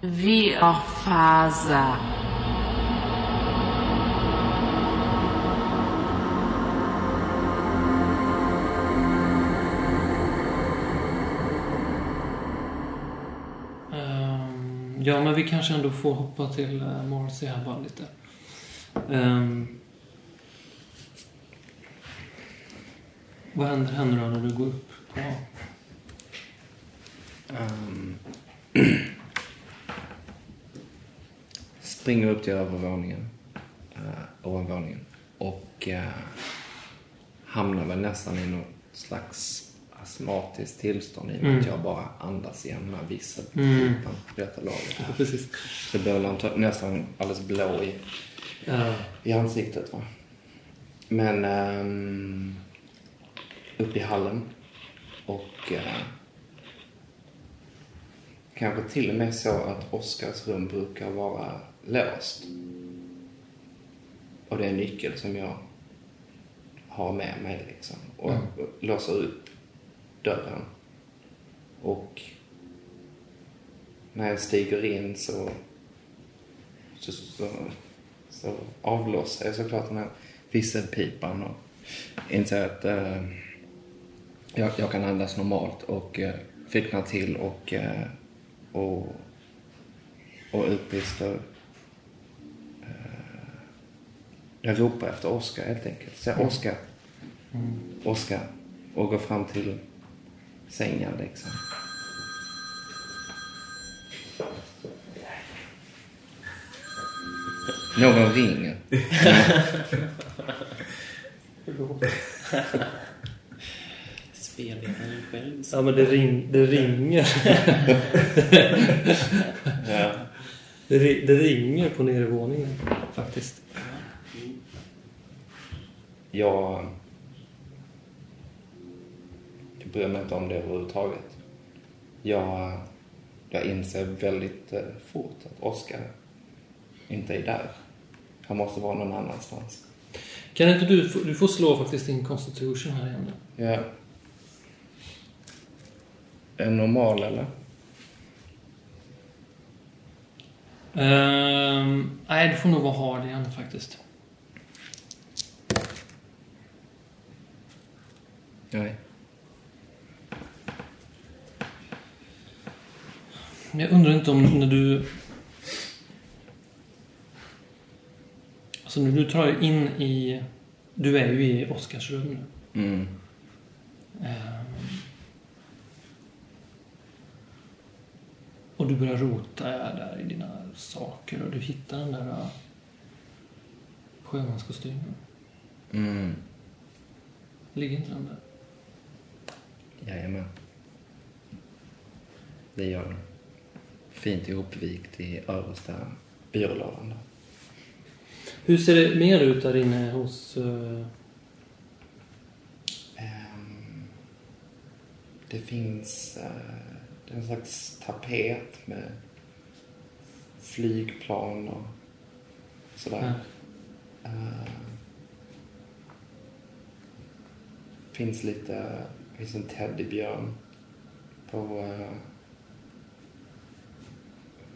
Viorfaza. Ehm, ja, men vi kanske ändå får hoppa till uh, Marcy här bara lite. Ehm, vad händer henne då när du går upp på... Ehm, springer upp till övervåningen, uh, ovanvåningen och uh, hamnar väl nästan i något slags astmatiskt tillstånd i och med Mm. att jag bara andas igen med vissa Mm. detta laget. Ja, precis. Så man ta- nästan alldeles blå i, Ja. i ansiktet. Va? Men um, upp i hallen och eh, kanske till och med så att Oskars rum brukar vara låst. Och det är en nyckel som jag har med mig liksom. Och Mm. låser upp dörren. Och när jag stiger in så, så, så, så avlossar jag såklart den här visselpipan och inser att eh, jag, jag kan andas normalt och eh, ficknar till och, eh, och, och utbrister. Eh, jag ropar efter Oskar helt enkelt. Så Oskar, Oskar. Och går fram till sängen liksom. Någon ringer. Spelledaren själv. ja, men det, ring, det ringer. Ja. Det, det ringer på nedervåningen faktiskt. Jag... Jag bryr mig inte om det överhuvudtaget. Jag, jag inser väldigt eh, fort att Oskar inte är där. Han måste vara någon annanstans. Kan inte du, du får slå faktiskt din constitution här igen. nu. Ja. En normal eller? Ehm, nej, du får nog vara hard igen faktiskt. Nej. Men jag undrar inte om när du... Alltså när du tar in i... Du är ju i Oskars rum nu. Mm. Ehm, och du börjar rota där i dina saker och du hittar den där uh, sjömanskostymen. Mm. Ligger inte den där? Jajamän. Det gör den. Fint ihopvikt i översta byrålådan. Hur ser det mer ut där inne hos... Uh, Ehm, det finns eh, en slags tapet med flygplan och sådär. Ja. Eh, finns lite, finns en teddybjörn på uh,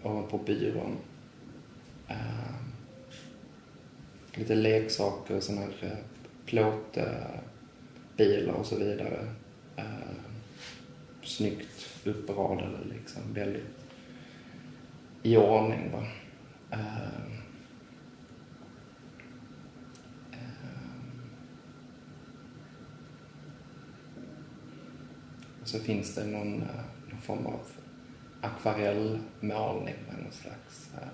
ovanpå byrån. Eh, lite leksaker, sådana här eh, uh, plåtbilar och så vidare. Uh, snyggt uppradade liksom, väldigt i ordning va. Eh, så finns det någon, eh, någon form av akvarellmålning med någon slags eh,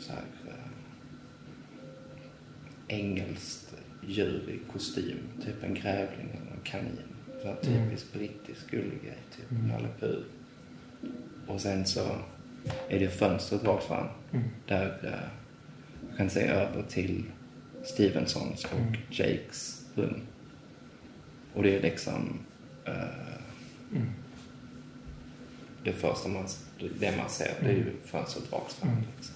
så här, eh, engelskt djur i kostym. Typ en grävling eller en kanin. Så här Mm. typisk brittisk gullig typ Nalle Puh. Och sen så är det fönstret rakt fram. Mm. Där man kan se över till Stevensons och Mm. Jakes rum. Och det är liksom Mm. det första man, det man ser. Det är ju fönstret rakt fram. Mm. Liksom.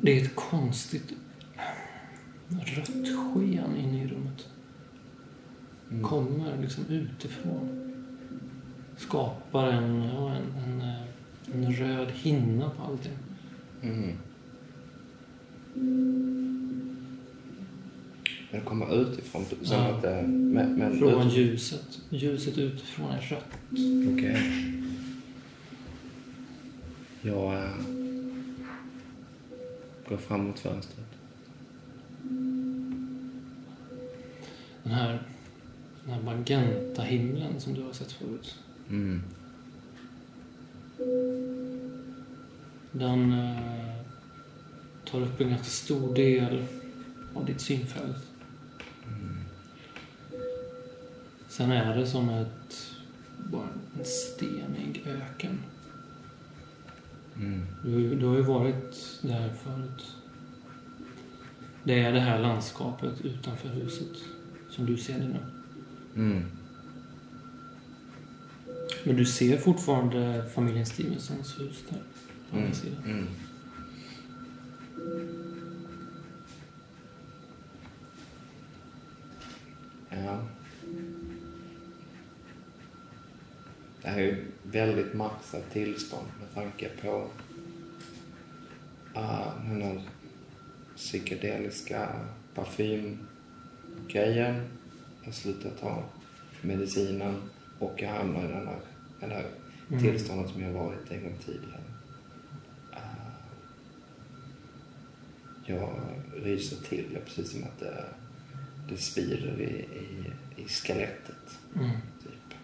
Det är ett konstigt rött sken inne i rummet. kommer liksom utifrån. Skapar en, ja, en, en, eh, en röd hinna på allting. Mm. Men kommer utifrån. Som Ja. att. Men, men Från ut- ljuset. Ljuset utifrån är rött. Okej. Jag äh, går fram mot fönstret. Den här, den här magenta himlen som du har sett förut. Mm. Den eh, tar upp en ganska stor del av ditt synfält. Sen är det som ett, bara en stenig öken. Mm. Du, du har ju varit där förut. Det är det här landskapet utanför huset som du ser det nu. Mm. Men du ser fortfarande familjen Stevensons hus där. På andra Mm. sidan. Mm. Ja. Det här är ju väldigt maxat tillstånd med tanke på uh, den här psykedeliska parfymgrejen. Jag har slutat ta medicinen och jag hamnar i den här, den här Mm. tillståndet som jag varit en gång tidigare. Uh, jag ryser till, är precis som att det, det svider i, i, i skelettet. Mm. Typ.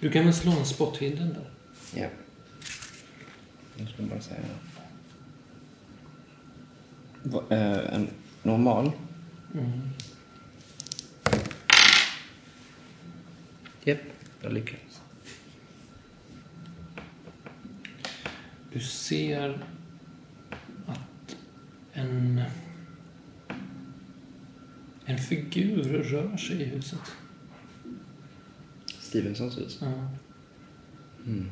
Du kan väl slå en spot hidden där? Ja. Jag ska bara säga Va, eh, En normal. Mm. Japp, jag lyckades. Du ser en, en figur rör sig i huset. Stevensons hus. Ja. Mm.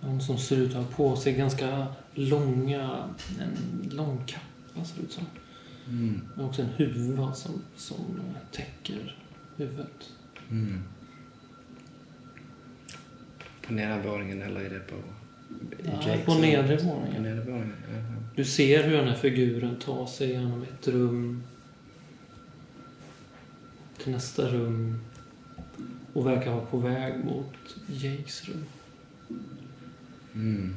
Någon som ser ut att ha på sig ganska långa, en lång kappa ser det ut som. Mm. Men också en huva som, som täcker huvudet. Mm. På nedervåningen eller är det på... i Ja, Jakes på nedre våningen. nedervåningen, jaha. Du ser hur den här figuren tar sig genom ett rum till nästa rum och verkar vara på väg mot Jakes rum. Mm.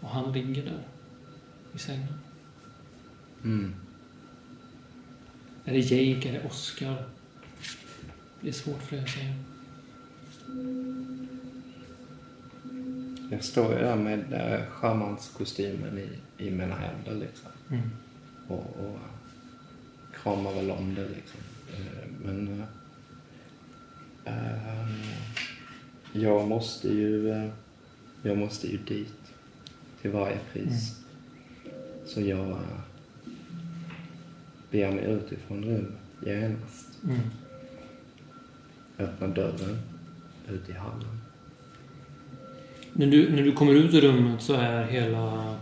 Och han ligger där i sängen. Mm. Är det Jake? Är det Oscar? Det är svårt för dig att säga. Jag står ju där med äh, sjömanskostymen i, i mina händer liksom. Mm. och, och kramar väl om det liksom. Eh, Men eh, eh, jag måste ju eh, jag måste ju dit till varje pris. Så jag eh, beger mig ut ifrån rummet genast. Mm. Öppnar dörren ut i hallen. När, du, när du kommer ut ur rummet så är hela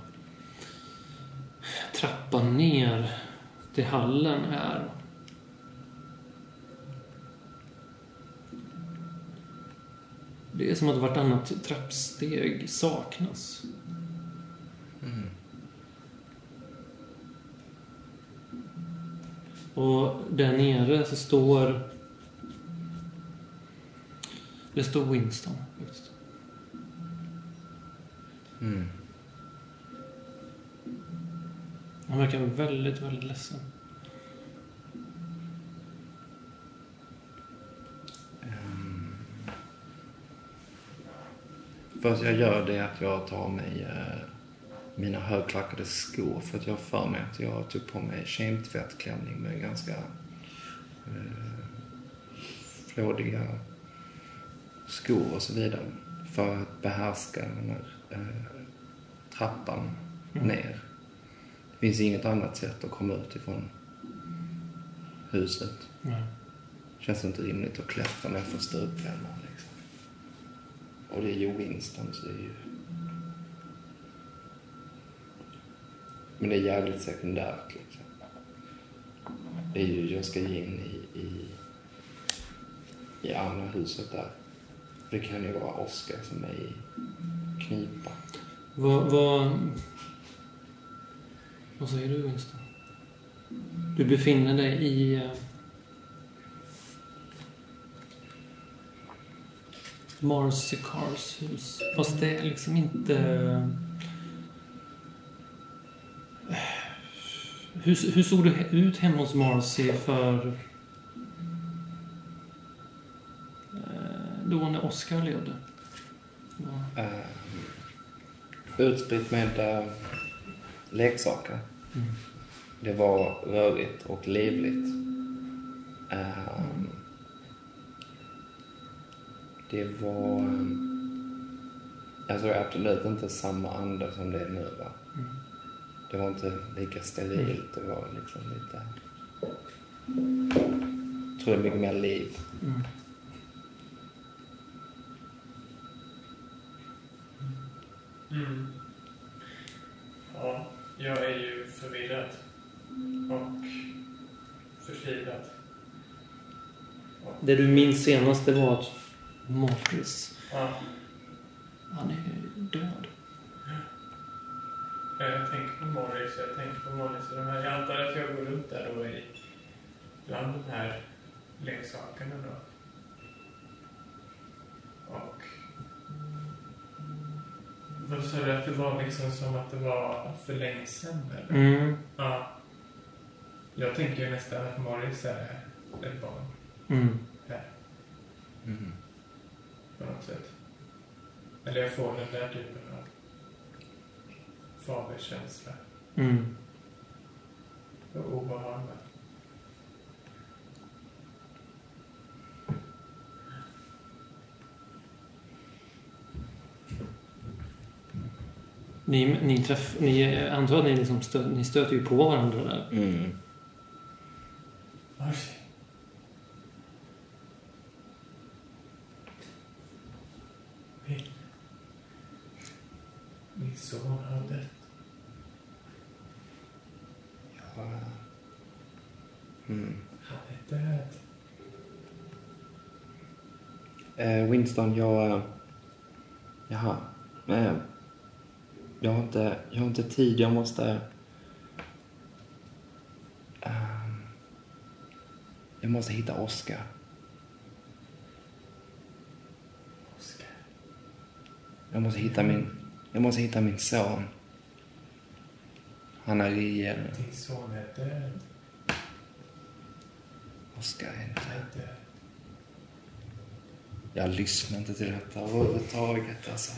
trappan ner till hallen är Det är som att vartannat trappsteg saknas. Och där nere så står... Det står Winston. Faktiskt. Mm. Han verkar väldigt, väldigt ledsen. Ehm. Först jag gör det att jag tar mig eh, mina högklackade skor för att jag har för mig att jag tog på mig kemtvättklänning med ganska eh, flådiga skor och så vidare för att behärska den här eh, trappan Mm. ner. Det finns inget annat sätt att komma ut ifrån huset. Nej. Känns inte rimligt att klättra ner för stuprännan liksom. Och det är ju Winston så det är ju... Men det är jävligt sekundärt liksom. Det är ju, jag ska in i, i, i andra huset där. Det kan ju vara Oskar som är i knipa. Vad, vad, vad säger du Winston? Du befinner dig i... Eh, Marcy Cars hus. Fast det är liksom inte... Eh, hur, hur såg du ut hemma hos Marcy för... Då när Oscar levde? Ja. Uh, utspritt med uh, leksaker. Mm. Det var rörigt och livligt. Ehm, det var... Um, jag tror absolut inte samma anda som det är nu. Va? Mm. Det var inte lika sterilt. Det var liksom lite... Jag tror det är mycket mer liv. Mm. Mm. Ja, jag är ju förvirrad. Och förtvivlad. Det du minns senast det var att Morris, Ja, han är död. jag tänker på Morris, jag tänker på Morris och de här. Jag antar att jag går runt där då i bland de här leksakerna då. Och vad sa du att det var liksom som att det var för länge sedan eller? Mm. Ja. Jag tänker ju nästan att Morris är ett barn Mm. här Mm. på något sätt. Eller jag får den där typen av faderskänsla Mm. och obehag. Ni, ni, träff, ni antar att ni, liksom stö, ni stöter ju på varandra där. Mm. Marcy. Min... Min son har dött. Ja. Mm. Han är död. Eh, Winston, jag... eh, Jaha. Eh, jag, har inte, jag har inte tid. Jag måste... ehm, jag måste hitta Oscar. Oskar. Jag måste hitta min... Jag måste hitta min son. Han är i... Eh, Din son är död. Oscar är inte... Jag lyssnar inte till detta överhuvudtaget. Alltså.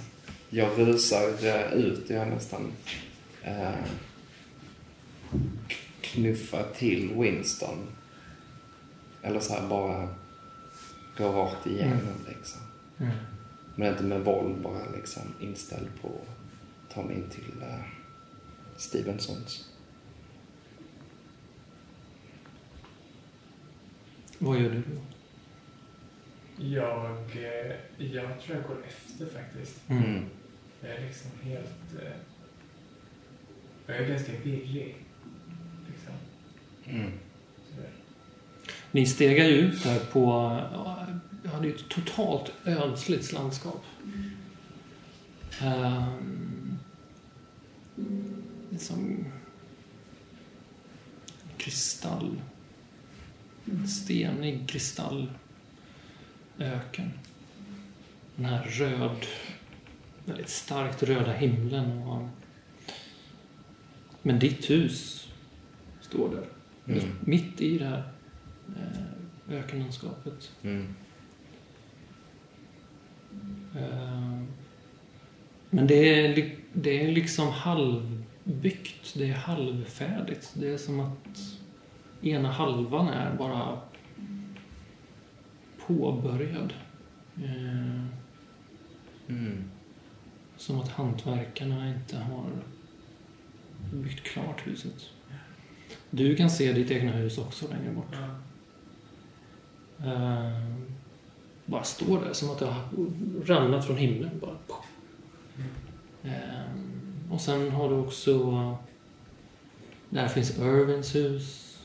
Jag rusar ut. Jag nästan eh, knuffar till Winston. Eller så här bara går rakt igenom liksom. Mm. Men inte med våld, bara liksom inställd på att ta mig in till eh, Stevensons. Vad gör du då? Jag, eh, jag tror jag går efter faktiskt. Mm. Jag är liksom helt... Eh, jag är ganska virrig. Liksom. Mm. Ni stegar ju ut där på... Ja, det är ett totalt ödsligt landskap. Um, det är som kristall. En stenig kristallöken. Den här röd, väldigt starkt röda himlen. Och, men ditt hus står där. Mm. Mitt i det här eh, ökenlandskapet. Mm. Eh, men det är, det är liksom halvbyggt. Det är halvfärdigt. Det är som att ena halvan är bara påbörjad. Mm. som att hantverkarna inte har byggt klart huset. Du kan se ditt egna hus också längre bort. Eh, bara står där som att det har ramlat från himlen. Bara. Eh, och sen har du också Där finns Irvins hus.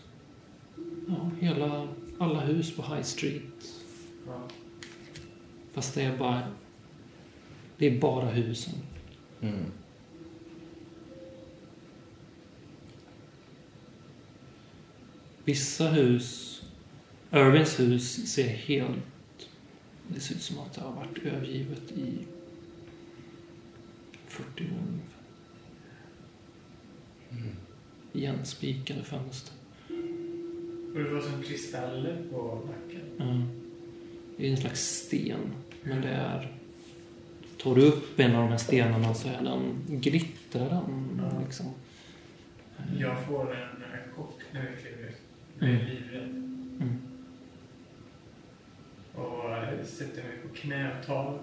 Ja, hela, alla hus på High Street. Fast det är bara... Det är bara husen. Mm. Vissa hus... Irvins hus ser helt... Det ser ut som att det har varit övergivet i 40 år ungefär. Mm. Igenspikade fönster. Och det var som kristaller på backen. Ja. Det är en slags sten. Men det är... Tar du upp en av de här stenarna så är den... Glittrar den Ja. liksom. Jag får en eh, chock när vi kliver ut. Jag är Mm. livrädd. Mm. Och sätter mig på knä och tar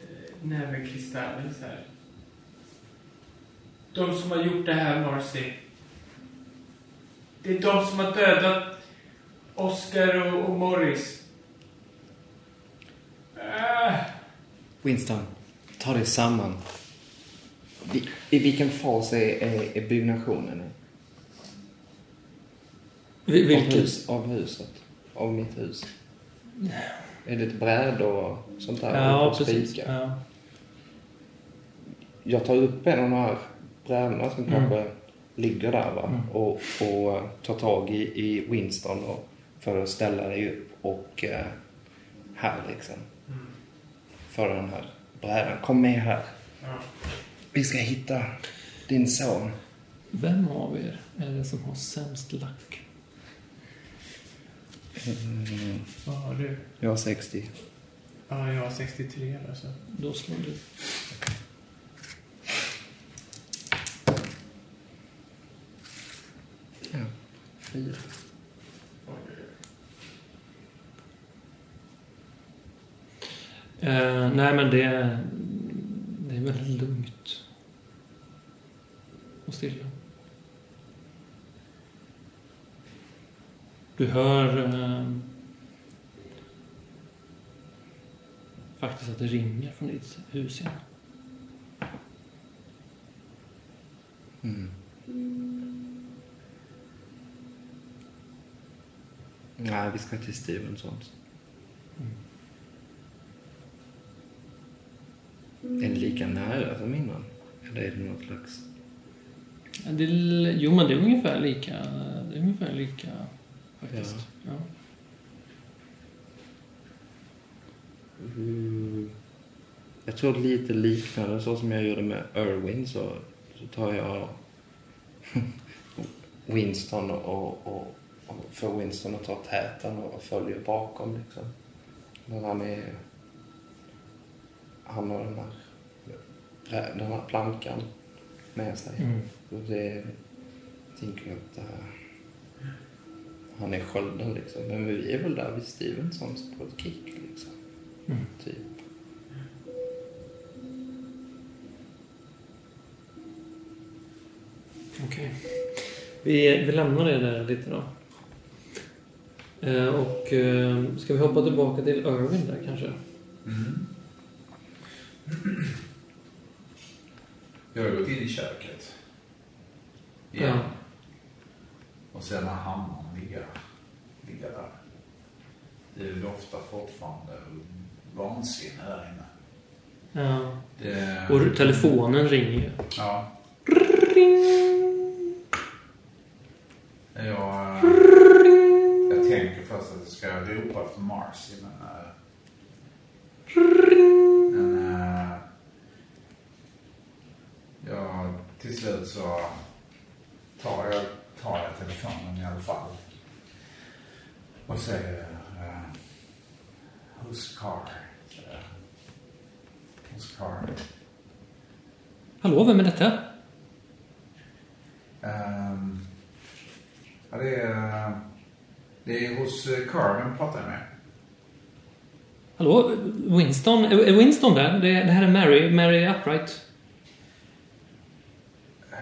eh, näverkristallen så här. De som har gjort det här, Marcy. Det är de som har dödat Oscar och, och Morris. Äh, Winston, ta dig samman. Vi, I vilken fas är, är, är byggnationen? Vi- Av, Vilket? hus, av huset? Av mitt hus? Är det ett bräde och sånt där? Ja, och precis. Ja. Jag tar upp en av de här brädorna som Mm. kanske ligger där va? Mm. Och, och eh, tar tag i, i Winston och, för att ställa dig upp och eh, här liksom. För den här brädan. Kom med här. ja. Vi ska hitta din son. Vem av er är det som har sämst lack? Mm, Vad har du? jag har 60. Ja, jag har 63 alltså. Då slår du. Ja, fyra. Eh, nej, men det, det är väldigt lugnt. Och stilla. Du hör eh, faktiskt att det ringer från ditt hus igen. Mm. Nej, vi ska till Stevensons. Är det lika nära som innan? Eller är det något slags... Ja, det, jo, men det är ungefär lika. Det är ungefär lika faktiskt. Ja. Mm. Jag tror lite liknande så som jag gjorde med Irwin så, så tar jag Winston och, och, och får Winston att ta täten och följer bakom liksom. Men han är... Han har den här, den här plankan med sig. Mm. Och det, jag tänker att eh, han är skölden liksom. Men vi är väl där vid Stevensons på ett kick liksom. Mm. Typ. Okej. Vi, vi lämnar det där lite då. Eh, och eh, ska vi hoppa tillbaka till Irving där kanske? Mm. Jag har gått in i köket. Igen. Ja. Och sen har hammaren ligga, ligga där. Det doftar fortfarande vansinne där inne. Ja. Det, Och telefonen ringer ju. Ja. Jag, eh, jag tänker först att jag ska ropa efter Marcy, men... eh, Men... eh, Ja, till slut så tar jag, tar jag telefonen i alla fall. Och säger... Uh, Who's car? jag. Who's car? Hallå, vem är detta? Ehm, ja, det är... Det är hos eh, Carmen pratar jag med. Hallå, Winston? Är är Winston där? Det, det här är Mary, Mary Upright. Eh,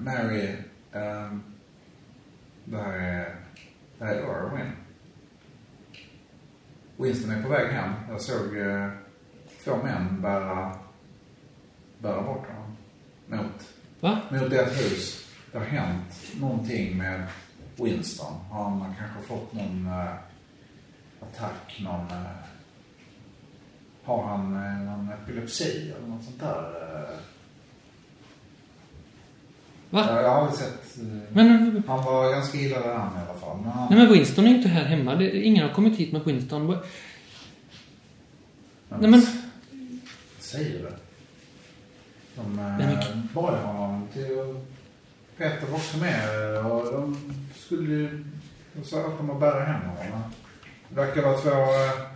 Mary, um, det här är, det här är Irwin. Winston är på väg hem. Jag såg eh, två män bära, bära bort honom. Mot, Va? mot ett hus. det har hänt någonting med Winston. Har han kanske fått någon eh, attack, någon... Eh, har han eh, någon epilepsi eller något sånt där? Eh, Va? jag har aldrig sett... Eh, Men, han var ganska illa däran i alla fall. Men han, nej men Winston är inte här hemma. Det, ingen har kommit hit med Winston. Nej men, Säger du? De Nej, men- eh, bad honom till. Peter var också med och de skulle ju... De sa att de var bära hem honom. Det verkar vara två eh,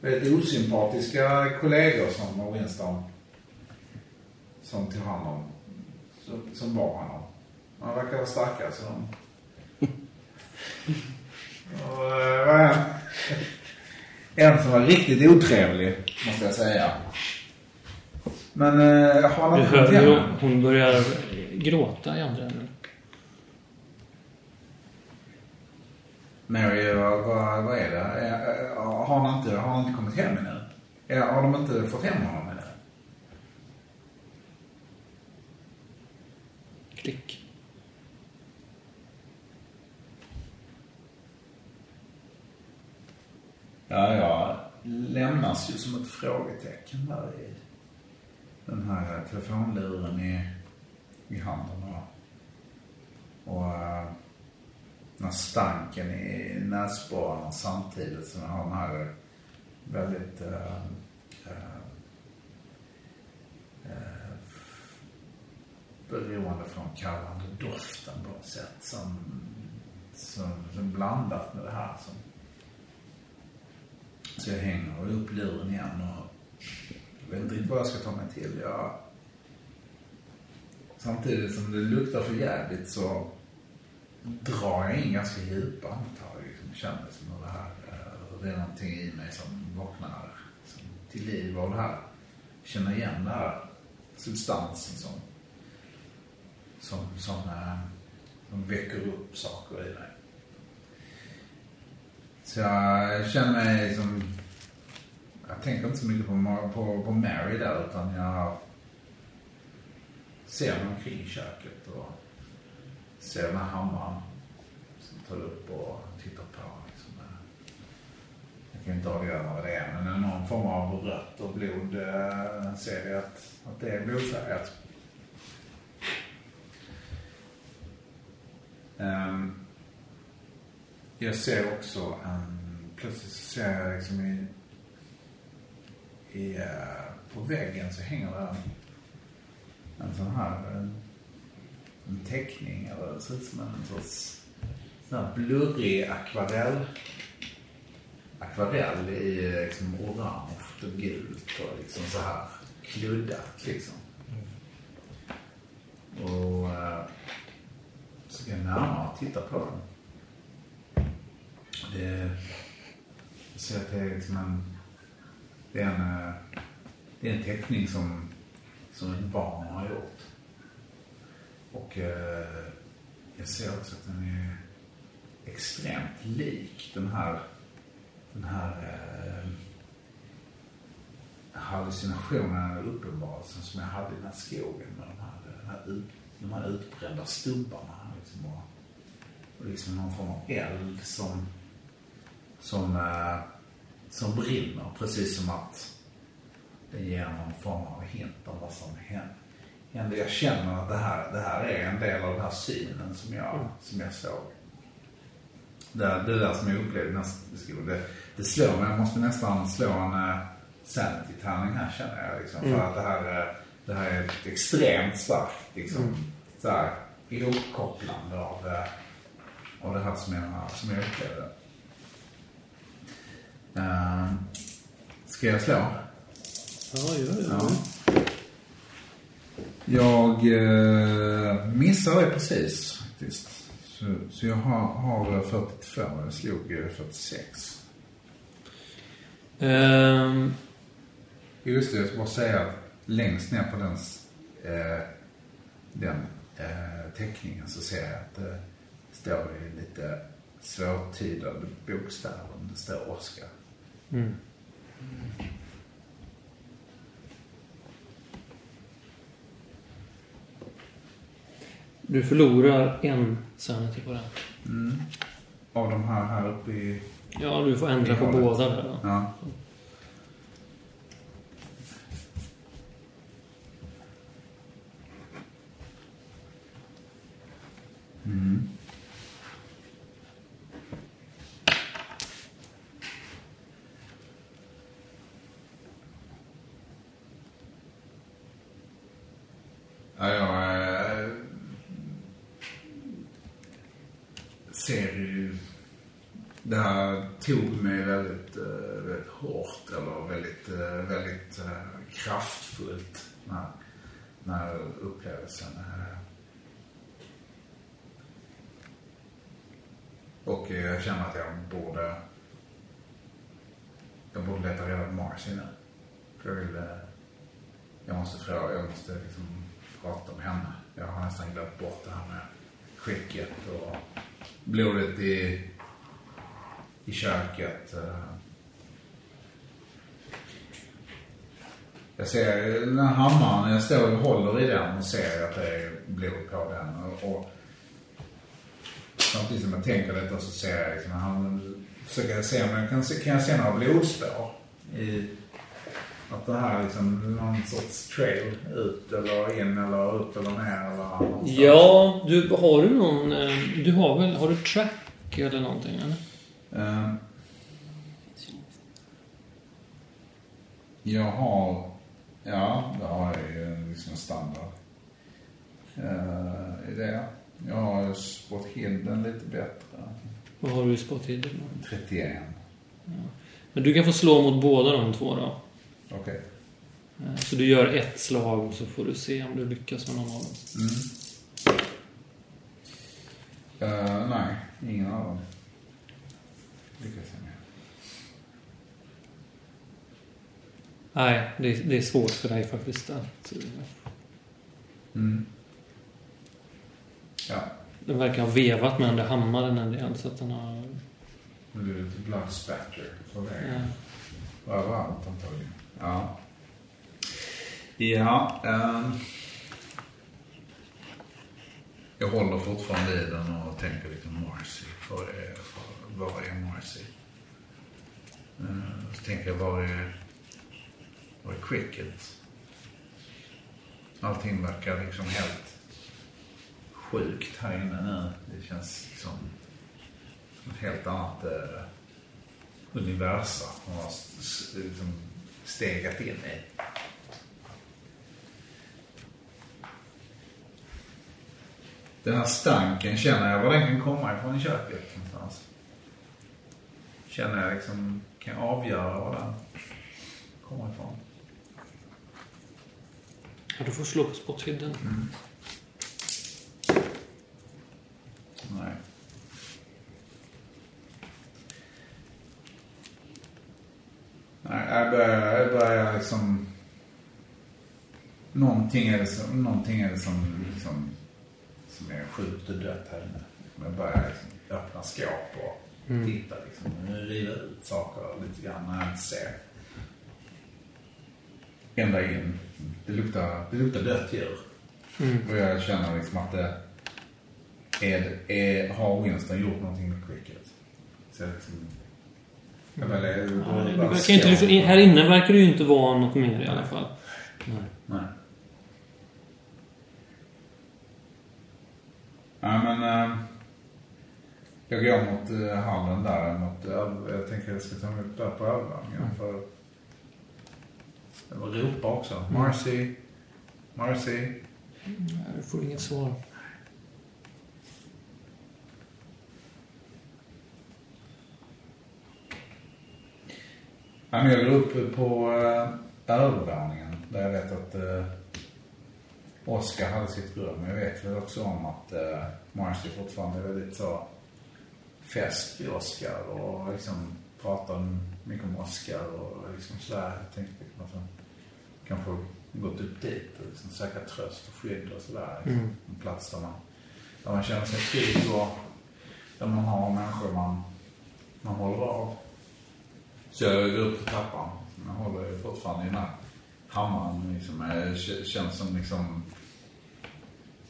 väldigt osympatiska kollegor som Winston. Som tog hand om. Som, som bar honom. Han verkar vara starka så de... och, eh, han? En som var riktigt otrevlig, måste jag säga. Men eh, har han inte hör kommit ju, hem? hon börjar gråta i andra änden. Mary, vad, vad, vad är det? Är- är- Har han inte, har han inte kommit hem ännu? Är- Har de inte fått hem honom ännu? Klick. Ja, jag lämnas ju som ett frågetecken där i den här telefonluren i, i handen. Och, och den här stanken i näsborrarna samtidigt som jag har den här väldigt uh, eh, eh, beroende från kallande doften på ett sätt som, som, som blandat med det här som så jag hänger upp luren igen och vet inte vad jag ska ta mig till. Jag... Samtidigt som det luktar för jävligt så drar jag in ganska djupa andetag. Liksom. Känner som det här, eh, det är någonting i mig som vaknar som till liv av det här. Känner igen den här substansen som, som, som, eh, som väcker upp saker i mig. Så jag känner mig som... Jag tänker inte så mycket på, på, på Mary där utan jag ser mig omkring i köket och ser den här hammaren som tar upp och tittar på. Liksom. Jag kan inte avgöra vad det är men någon form av rött och blod eh, ser jag att, att det är blodfärgat. Ehm, jag ser också en... Plötsligt så ser jag liksom i... i eh, på väggen så hänger det en, sån här... En, en teckning eller det ser ut som en sorts sån här blurrig akvarell. Akvarell i liksom orange och gult och liksom så här kluddat liksom. Och eh, så ska jag närmare titta på den. Det, jag ser att det är liksom en, det är en, det är en teckning som, som ett barn har gjort. Och eh, jag ser också att den är extremt lik den här, den här eh, hallucinationen eller uppenbarelsen som jag hade i den här skogen med de här, de här, ut, de här utbrända stubbarna. Liksom, och, och liksom någon form av eld som, som, eh, som brinner. Precis som att det ger någon form av hint om vad som händer. Jag känner att det här, det här är en del av den här synen som jag, som jag såg. Det, det där som jag upplevde i den här skolan. Det, det slår mig. Jag måste nästan slå en uh, sanity-tärning här känner jag. Liksom, För att det här, eh, det här är extremt starkt liksom, så här, ihopkopplande av, eh, av det här som jag, som jag upplevde. Uh, ska jag slå? Ja, gör det. Ja. Jag eh, missade det precis faktiskt. Så, så jag har, har 42, jag slog eh, 46. Ehm, Just det, jag ska bara säga att längst ner på den, eh, den eh, teckningen så ser jag att det står i lite svårtydade bokstäver. Det står Oskar. mm. Du förlorar en sanity på den. Mm. Av de här här uppe i... Ja, du får ändra på hålet. båda där då. Ja. Mm. Ja, jag eh, ser ju... Det här tog mig väldigt, eh, väldigt hårt eller väldigt, eh, väldigt kraftfullt när, när upplevelsen. eh. Och eh, jag känner att jag borde jag borde leta reda på Mars nu. För jag vill, eh, jag måste fråga, jag måste liksom prata med henne. Jag har nästan glömt bort det här med skicket och blodet i, i köket. Eh. Jag ser den här hammaren, jag står och håller i den och ser att det är blod på den. Och, och samtidigt som jag tänker detta så ser jag liksom, han försöker se om jag kan, se- kan jag se några blodspår i att det här är liksom någon sorts trail ut eller in eller upp eller ner eller någonstans. Ja, du, har du någon... eh, Du har väl... Har du track eller någonting eller? Eh, jag har, ja det har jag ju liksom en standard. Uh, i det. Jag har sport hidden lite bättre. Vad har du i spot hidden då? 31. Men du kan få slå mot båda de två då. Okej. Eh, Så du gör ett slag så får du se om du lyckas med någon av dem. Mm. Eh, nej, ingen av dem. Lyckas jag med. Nej, det är, det är svårt för dig faktiskt att... eh, Mm. Ja, Den verkar ha vevat med den där hammaren en del så att den har... nu blir det lite blood spatter på vägen. Ja. Överallt antagligen. Ja. Ja. ehm. jag håller fortfarande i den och tänker liksom Marcy. Var är, var är Marcy? Uh, så tänker jag, var är, var är Cricket? Allting verkar liksom helt sjukt här inne nu. Det känns liksom som ett helt annat eh, universum hon har liksom stegat in i. Den här stanken känner jag var den kan komma ifrån i köket någonstans. Känner jag liksom, kan jag avgöra var den kommer ifrån? ja, du får slå på spot hidden. Nej. Nej, jag börjar, jag börjar liksom... Någonting är det som, någonting är det som, liksom, som är sjukt och dött här inne. Jag börjar liksom öppna skåp och titta liksom. Riva ut saker lite grann när jag inte ser. Ända in. Det luktar, det luktar dött djur. Och jag känner liksom att det är, är, har Winston gjort någonting med cricket? Så liksom, jag väljer, Ja, det verkar inte liksom, här inne verkar det ju inte vara något mer i alla fall. Nej. Nej. Nej men... eh, jag går mot uh, hallen där. Mot, över- jag tänker jag ska ta mig upp där på övervåningen. För jag vill ropa också. Marcy. Marcy. Nej, Du får inget svar. Men jag går upp på uh, övervåningen. Där jag vet att uh, Oscar hade sitt rum. Men jag vet väl också om att uh, Marcy fortfarande är väldigt så fäst vid Oscar. Och liksom pratar mycket om Oscar och liksom sådär. Jag tänkte liksom att han kanske gått upp dit och liksom söka tröst och skydd och sådär. Liksom. Mm. En plats där man, där man känner sig trygg och där man har människor man, man håller av. Så jag går upp för trappan. Jag håller ju fortfarande i den här hammaren. Liksom, Jag känns som liksom...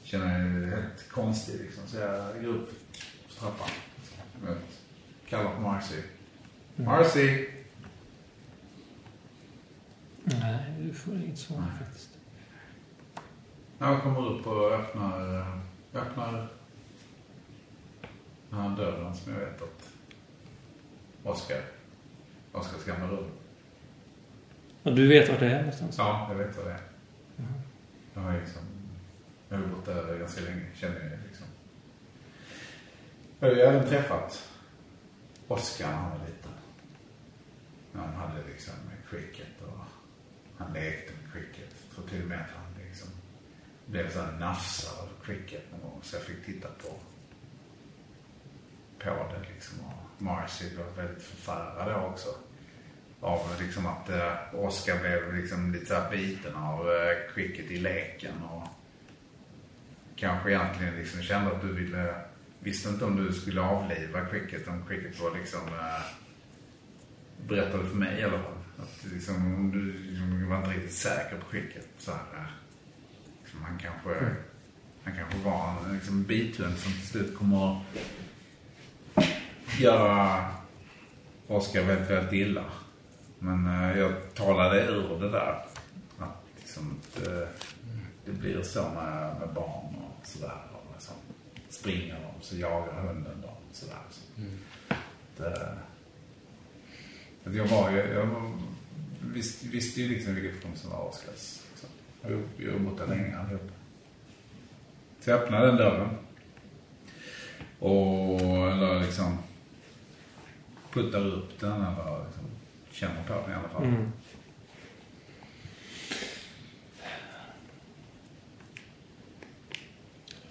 Känner mig helt konstig liksom. Så jag går upp för trappan. Vet, kallar på Marcy. Marcy! Nej, du får inget svar faktiskt. Jag kommer upp och öppnar, öppnar den här dörren som jag vet att Oskar, Oskars gamla rum. Och du vet var det är någonstans? Ja, jag vet vad det är. Jag har liksom, jag har bott där ganska länge, känner jag liksom. Jag har även träffat Oskar när han var liten. När han hade liksom cricket och han lekte med cricket. Jag tror till och med att han liksom blev så här nafsad av cricket någon gång. Så jag fick titta på, på det liksom. Och Marcy blev väldigt förfärad också. Av liksom att eh, Oscar blev liksom lite så här biten av eh, cricket i leken. Och kanske egentligen liksom kände att du ville, visste inte om du skulle avliva cricket. Om cricket var liksom, eh, berättade för mig i alla fall. Att liksom, om du liksom, var inte riktigt säker på cricket. Så här, eh, liksom, han kanske, han kanske var en liksom, bithund som till slut kommer göra Oskar väldigt, väldigt illa. Men eh, jag talade ur det där. Att liksom, det, eh, det blir så med, med barn och sådär. Och liksom, springer de så jagar hunden dem. Sådär. Så. Det, eh, att jag var ju, jag var, visste, visste ju liksom vilket rum som var Oskars. Liksom. Jag har Vi har bott där länge allihop. Så jag öppnade den dörren. Och, eller liksom puttar upp den eller liksom, känner på den i alla fall. Mm.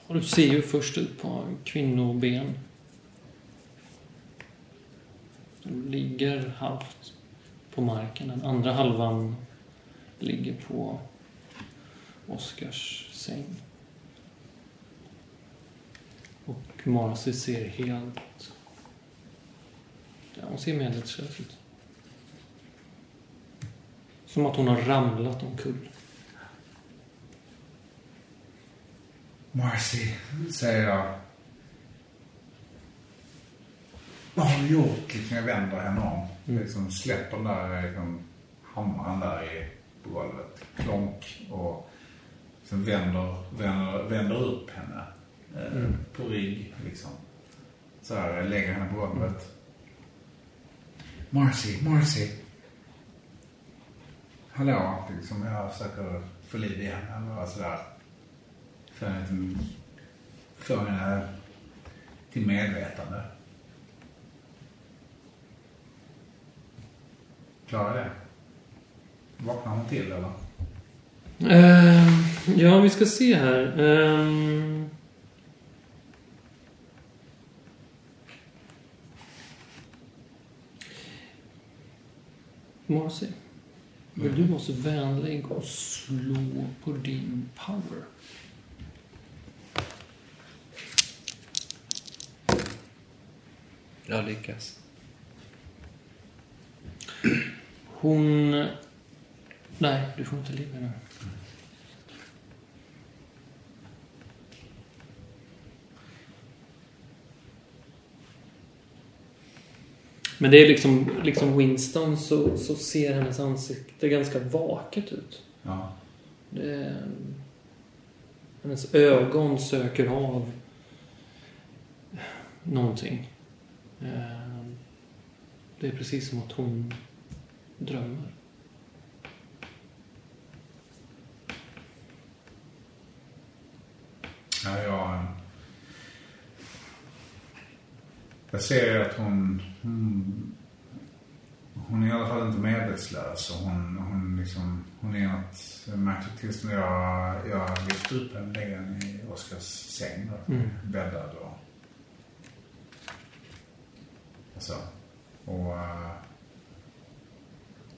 Och du ser ju först ut på kvinnoben. De ligger halvt på marken. Den andra halvan ligger på Oskars säng. Och Marcy ser helt... Ser medvetslös ut. Som att hon har ramlat omkull. Marcy, säger jag. Vad har du gjort? Liksom jag vänder henne om. Liksom släpper den där liksom, hammaren där i, på golvet. Klonk och sen vänder, vänder, vänder upp henne. Eh, På rygg liksom. Så här, lägger henne på golvet. Marcy, Marcy. Hallå, liksom jag försöker få liv i henne eller sådär. För att få henne till medvetande. Klarar det? Vaknar hon till eller? Uh, ja, vi ska se här. Ehm, Marcy, vill du vara så vänlig och slå på din power? Jag lyckas. Hon... Nej, du får inte ligga nu. Men det är liksom, liksom Winston så, så ser hennes ansikte ganska vaket ut. Ja. Det är, hennes ögon söker av någonting. Eh, Det är precis som att hon drömmer. Ja, jag... Jag ser att hon... Hon, hon är i alla fall inte medvetslös. Och hon, hon, liksom, hon är något märkligt tillstånd. Jag, jag lyfter upp henne lägger henne i Oskars säng. Då, Mm. Bäddad och... och så. Och... eh,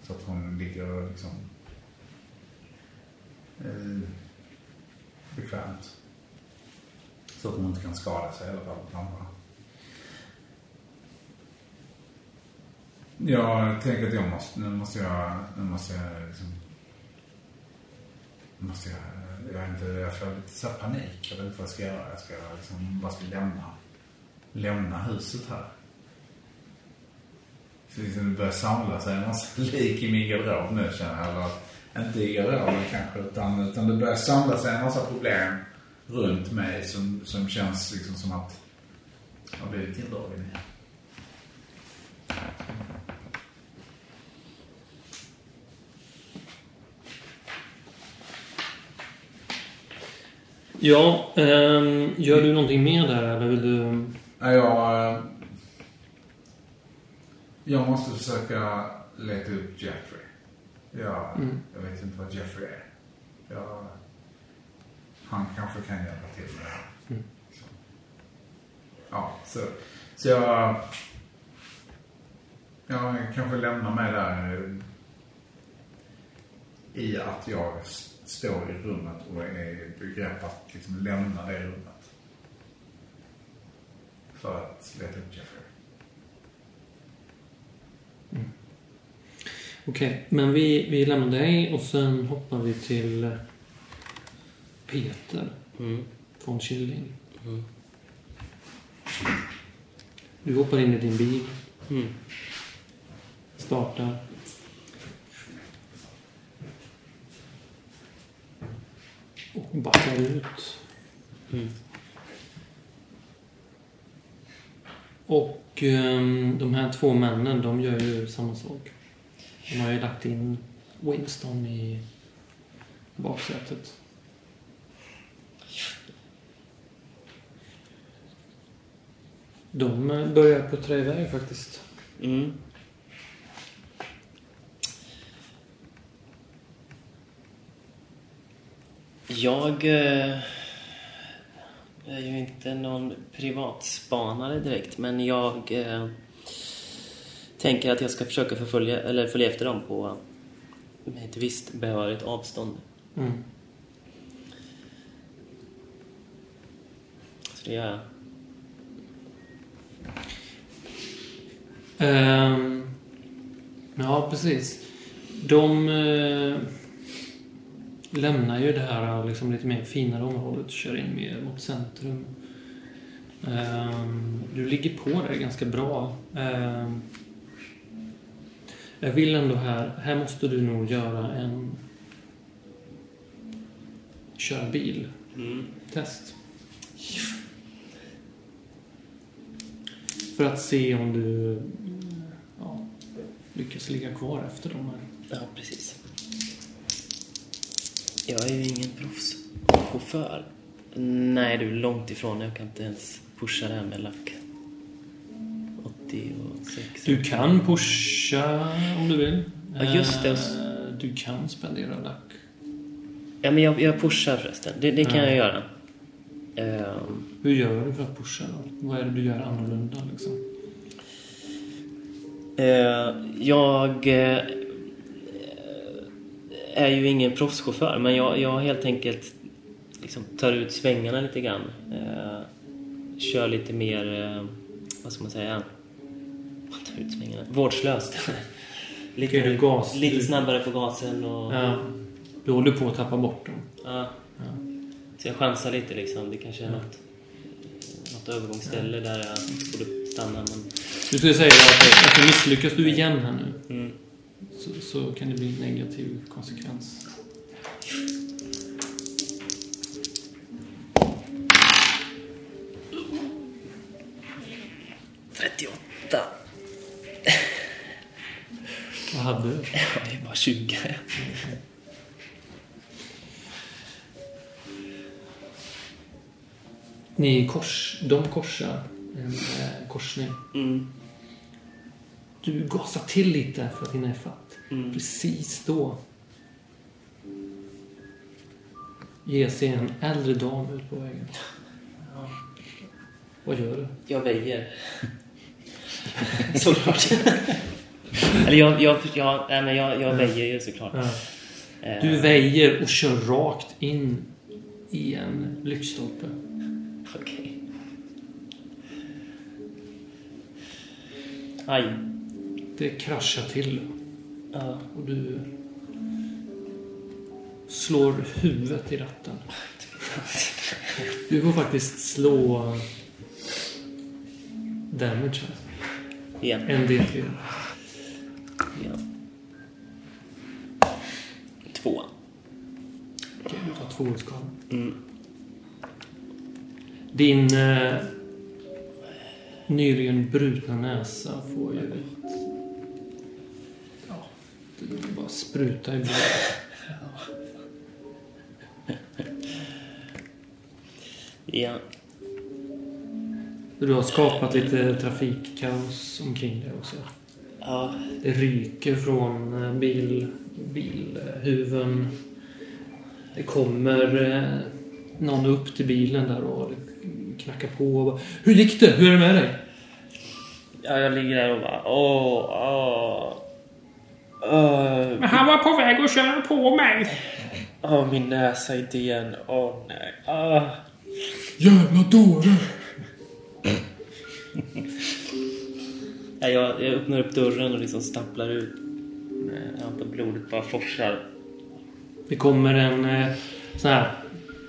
så att hon ligger och liksom... Eh, bekvämt. Så att hon inte kan skada sig i alla fall på andra. Jag tänker att jag måste, nu måste jag, nu måste jag liksom, måste jag, jag, vet inte, jag får lite så panik. Jag vet inte vad jag ska göra. Jag ska liksom, bara ska lämna, lämna huset här. Så liksom det börjar samla sig en massa lik i min garderob nu känner jag. Eller inte i garderoben kanske, utan, utan det börjar samla sig en massa problem runt mig som, som känns liksom som att jag har blivit indragen i. Ja, ehm, gör du någonting mer där eller vill du... Nej, jag... eh, Jag måste försöka leta upp Jeffrey. Jag, Mm. jag vet inte vad Jeffrey är. Jag, han kanske kan hjälpa till med det här. Mm. Så. Ja, så, så jag... Jag kanske lämnar mig där i att jag står i rummet och är i begrepp att liksom lämna det rummet. För att leta upp Jeffrey. Okej, men vi, vi lämnar dig och sen hoppar vi till eh, Peter Mm. från Killing. Mm. Du hoppar in i din bil, Mm. startar. Och backar ut. Mm. Och ehm, de här två männen, de gör ju samma sak. De har ju lagt in Winston i baksätet. De börjar puttra iväg faktiskt. Mm. Jag eh, är ju inte någon privatspanare direkt, men jag eh, tänker att jag ska försöka förfölja, eller följa efter dem på med ett visst behörigt avstånd. Mm. Så det gör jag. Ehm, ja, precis. De eh, lämnar ju det här liksom lite mer finare området och kör in mer mot centrum. Ehm, du ligger på där ganska bra. Ehm, jag vill ändå här, här måste du nog göra en köra bil Mm. test. För att se om du ja, lyckas ligga kvar efter dem här. Ja, precis. Jag är ju ingen proffschaufför. Nej, du är långt ifrån. Jag kan inte ens pusha det här med lack. 86. Du kan pusha om du vill. Ja, just det. Eh, Du kan spendera lack. Ja, men jag, jag pushar förresten. Det, det kan Ja. jag göra. Ehm, Hur gör du för att pusha då? Vad är det du gör annorlunda liksom? eh, jag eh, är ju ingen proffschaufför, men jag, jag helt enkelt liksom tar ut svängarna lite grann. Eh, kör lite mer, eh, vad ska man säga? Tar ut svängarna. Vårdslöst. lite, du gas- lite du- snabbare på gasen och... Ja. Du håller på att tappa bort dem. Ja. Ja. Så jag chansar lite liksom. Det kanske är Ja. något, något övergångsställe där jag borde stanna. Men, Du skulle säga att, att misslyckas du igen här nu mm. Så, så kan det bli en negativ konsekvens. Vad hade du? Jag är bara 20. Ni kors, de korsar en eh, korsning. Mm. Du gasar till lite för att hinna ifatt. Mm. Precis då ger sig en äldre dam ut på vägen. Ja. Vad gör du? Jag väjer. såklart. Eller jag, jag, jag, nej, men jag, jag väjer ju såklart. Eh, Du väjer och kör rakt in i en lyktstolpe. Okej. Aj. Det kraschar till Ja. och du slår huvudet i ratten. Du får faktiskt slå damage här. Igen. En D3. Ja. Två. Okej, du tar två skada. Mm. Din eh, nyligen brutna näsa får ju ett... Det bara sprutar i blod. Ja. Du har skapat lite trafikkaos omkring dig också. Ja. Det ryker från eh, bil, bilhuven. Det kommer eh, någon upp till bilen där och knackar på och bara, Hur gick det? Hur är det med dig? ja, jag ligger där och bara åh, åh. Åh, han var på väg att köra på mig. åh, min näsa igen. Åh nej. Åh. Jävla dåre! Ja, jag, jag öppnar upp dörren och liksom stapplar ut. Jag antar blodet bara forsar. Det kommer en eh, sån här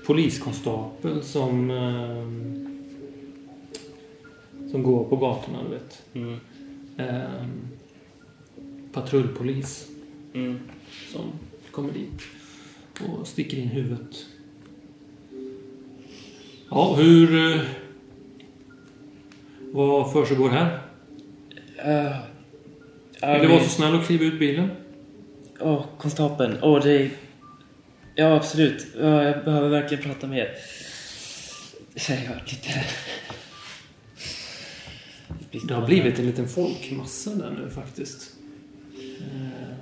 poliskonstapel som eh, som går på gatorna, du vet. Mm. Eh, patrullpolis Mm. som kommer dit och sticker in huvudet. Ja, hur... eh, Vad försiggår här? Uh, Vill du vara så snäll och kliva ut bilen? Åh, konstapeln. Åh, det är... Ja, absolut. Ja, jag behöver verkligen prata med er. Säger jag lite... Det har blivit en liten folkmassa där nu faktiskt. Eh,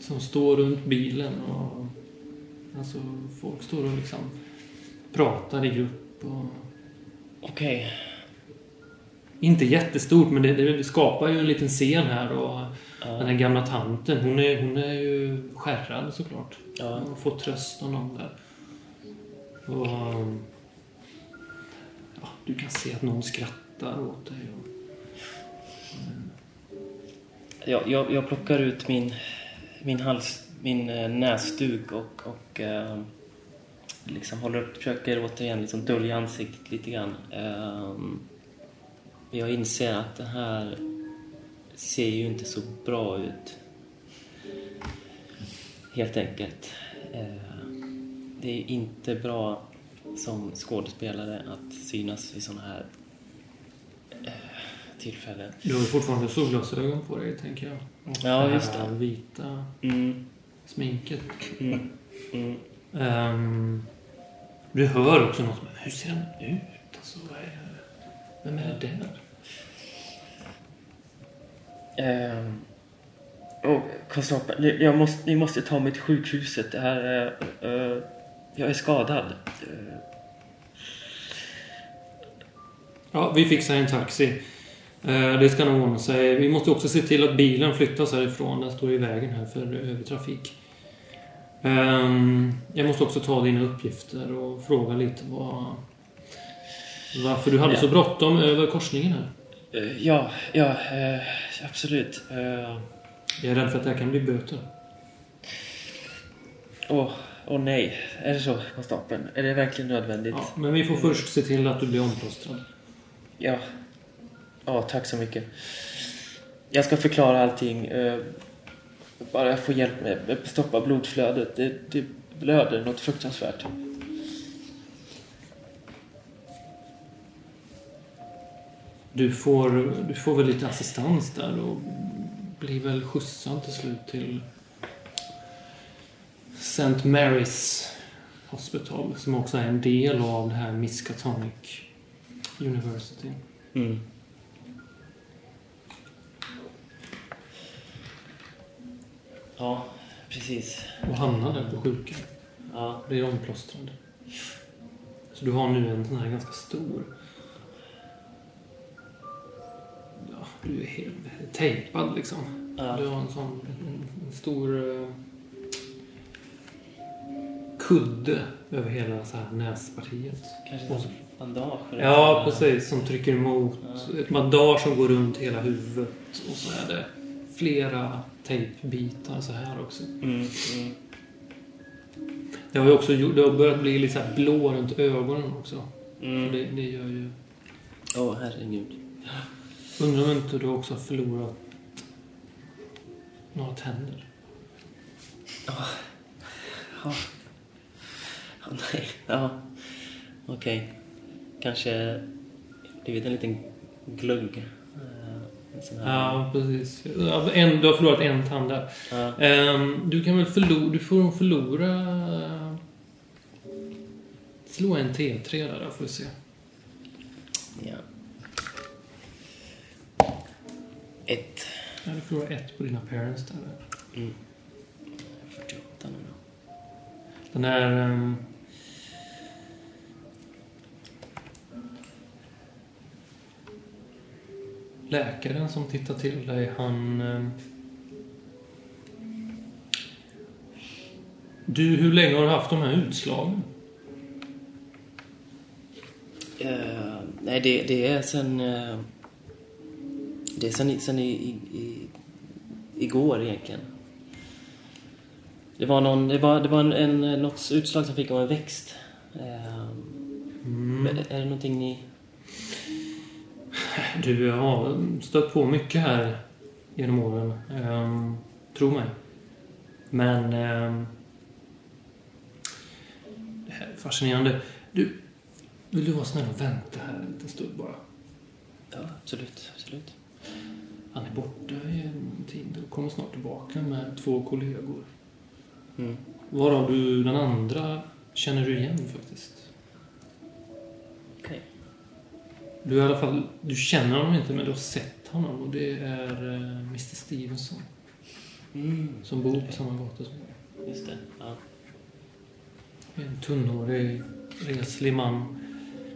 som står runt bilen och... Alltså, folk står och liksom pratar i grupp och... Okej. Inte jättestort, men det, det skapar ju en liten scen här och den Ja. här gamla tanten, hon är, hon är ju skärrad såklart. Ja. Hon fått tröst av någon där. Och... Ja, du kan se att någon skrattar åt dig. Och, jag, jag, jag plockar ut min, min hals, min eh, näsduk och, och eh, liksom håller upp, försöker återigen liksom dölja ansiktet lite grann. Eh, jag inser att det här ser ju inte så bra ut. Helt enkelt. Eh, det är inte bra som skådespelare att synas i sådana här tillfällen. Du har fortfarande solglasögon på dig, tänker jag. Och Ja, det just här det. vita Mm, sminket. mm, mm. Ehm, du hör också något. men Hur ser den ut? Alltså, vad är, vem är det där? Ehm, oh, konstapeln, ni- jag måste, ni måste ta mig till sjukhuset. Det här är... eh, jag är skadad. Eh, Ja, vi fixar en taxi. Eh, det ska nog ordna sig. Vi måste också se till att bilen flyttas härifrån. Den står i vägen här för övertrafik. Ehm, jag måste också ta dina uppgifter och fråga lite vad... Varför du hade Ja. så bråttom över korsningen här. eh, ja, ja, eh, absolut. Eh, Jag är rädd för att det här kan bli böter. Åh, åh nej. Är det så, konstapeln? Är det verkligen nödvändigt? Ja, men vi får först se till att du blir omplåstrad. Ja. Ja, tack så mycket. Jag ska förklara allting. eh, bara jag får hjälp med med att stoppa blodflödet. Det, det blöder något fruktansvärt. Du får, du får väl lite assistans där och blir väl skjutsad till slut till St. Mary's Hospital som också är en del av det här Miskatonic University. Mm. Ja, precis. Och hamnar där på sjukan. Ja. Blir omplåstrad. Så du har nu en sån här ganska stor... Ja, du är helt tejpad liksom. Ja. Du har en sån en, en stor eh, kudde över hela så här näspartiet. Kanske någon bandage? Ja, precis. Som trycker emot. Ett bandage som går runt hela huvudet. Och så är det flera tejpbitar så här också. Mm, mm. Det har ju också gjort, det har börjat bli lite så här blå runt ögonen också. Mm. Det, det gör ju... Åh, herregud. Undrar om inte du också har förlorat några tänder? Ja. Ja, nej. Ja. Okej. Kanske blivit en liten glugg. Ja, precis. En, du har förlorat en tand där. Ja. Ehm, du kan väl förlora... Du får förlora... Slå en T3 där, då får vi se. ja. Ett. Ja, du förlorar ett på dina parents där. Mm. 48 nu då. Den här... läkaren som tittar till dig, han... ehm, du, hur länge har du haft de här utslagen? Eh, nej, det, det är sen... eh, det är sen, i- sen i, i, i, igår egentligen. Det var, någon, det var, det var en, en, något utslag som fick av en växt. Eh, Mm. Är det någonting ni... Du har stött på mycket här genom åren. Um, tro mig. Men... ehm, det här är fascinerande. Du, vill du vara snäll och vänta här en liten stund bara? Ja, absolut. absolut. Han är borta i en tid och kommer snart tillbaka med två kollegor. Mm. Varav du den andra känner du igen faktiskt. Du i alla fall, du känner honom inte men du har sett honom och det är eh, Mr Stevenson. Mm. Som bor på samma gata som dig. Just det. Ja. En tunnhårig, reslig man.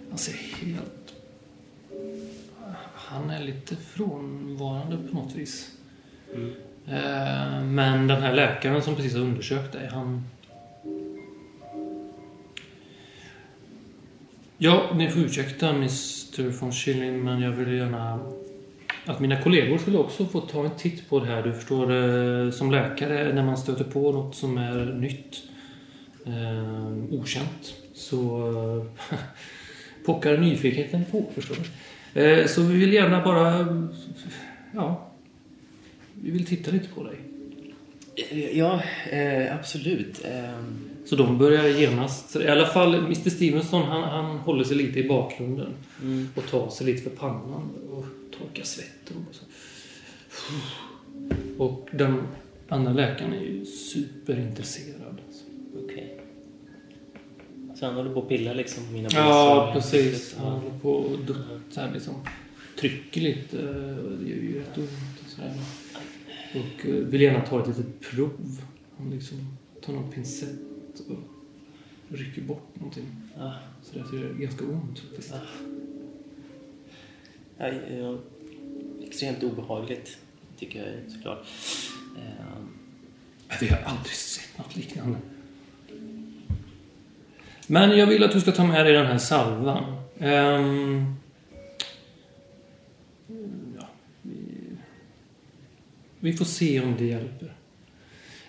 Han ser helt... Han är lite frånvarande på något vis. Mm. Eh, Men den här läkaren som precis har undersökt dig, han... Ja, ni får ursäkta Mr von Schilling, men jag vill gärna att mina kollegor skulle också få ta en titt på det här. Du förstår, eh, som läkare, när man stöter på något som är nytt, eh, okänt, så eh, pockar nyfikenheten på, förstår du. Eh, så vi vill gärna bara, ja, vi vill titta lite på dig. Ja, eh, absolut. Eh, så de börjar genast, i alla fall Mr Stevenson, han, han håller sig lite i bakgrunden mm. och tar sig lite för pannan och torkar svetten. Och, så. och den andra läkaren är ju superintresserad. alltså. Okej. Så han håller på att pilla liksom på mina Ja, bröst? precis. Han Ja. håller på och duttar liksom. Trycker lite. och Det gör ju rätt ont och sådär. Och eh, vill gärna ta ett litet prov. Han liksom tar någon pincett och rycker bort någonting. Ja. Så det är ganska ont faktiskt. Ja. Ja, ja, extremt obehagligt, tycker jag såklart. Vi har aldrig sett något liknande. Men jag vill att du ska ta med dig den här salvan. Ehm, ja, vi, vi får se om det hjälper.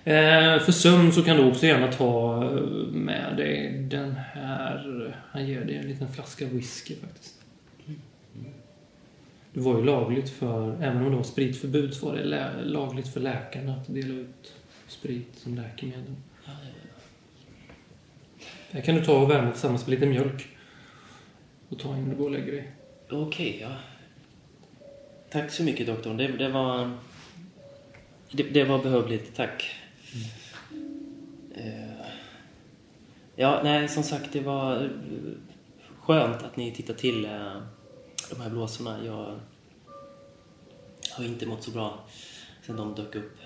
Eh, för sömn så kan du också gärna ta eh, med dig den här. Han ger dig en liten flaska whisky faktiskt. Det var ju lagligt för, även om det var spritförbud, så var det lä- lagligt för läkarna att dela ut sprit som läkemedel. Här Det kan du ta och värma tillsammans med lite mjölk. Och ta innan du går och lägger dig. Okej, ja. Tack så mycket doktorn. Det, det var... Det, det var behövligt, tack. Eh, ja, nej, som sagt, det var eh, skönt att ni tittar till eh, de här blåsorna. Jag har inte mått så bra sen de dök upp.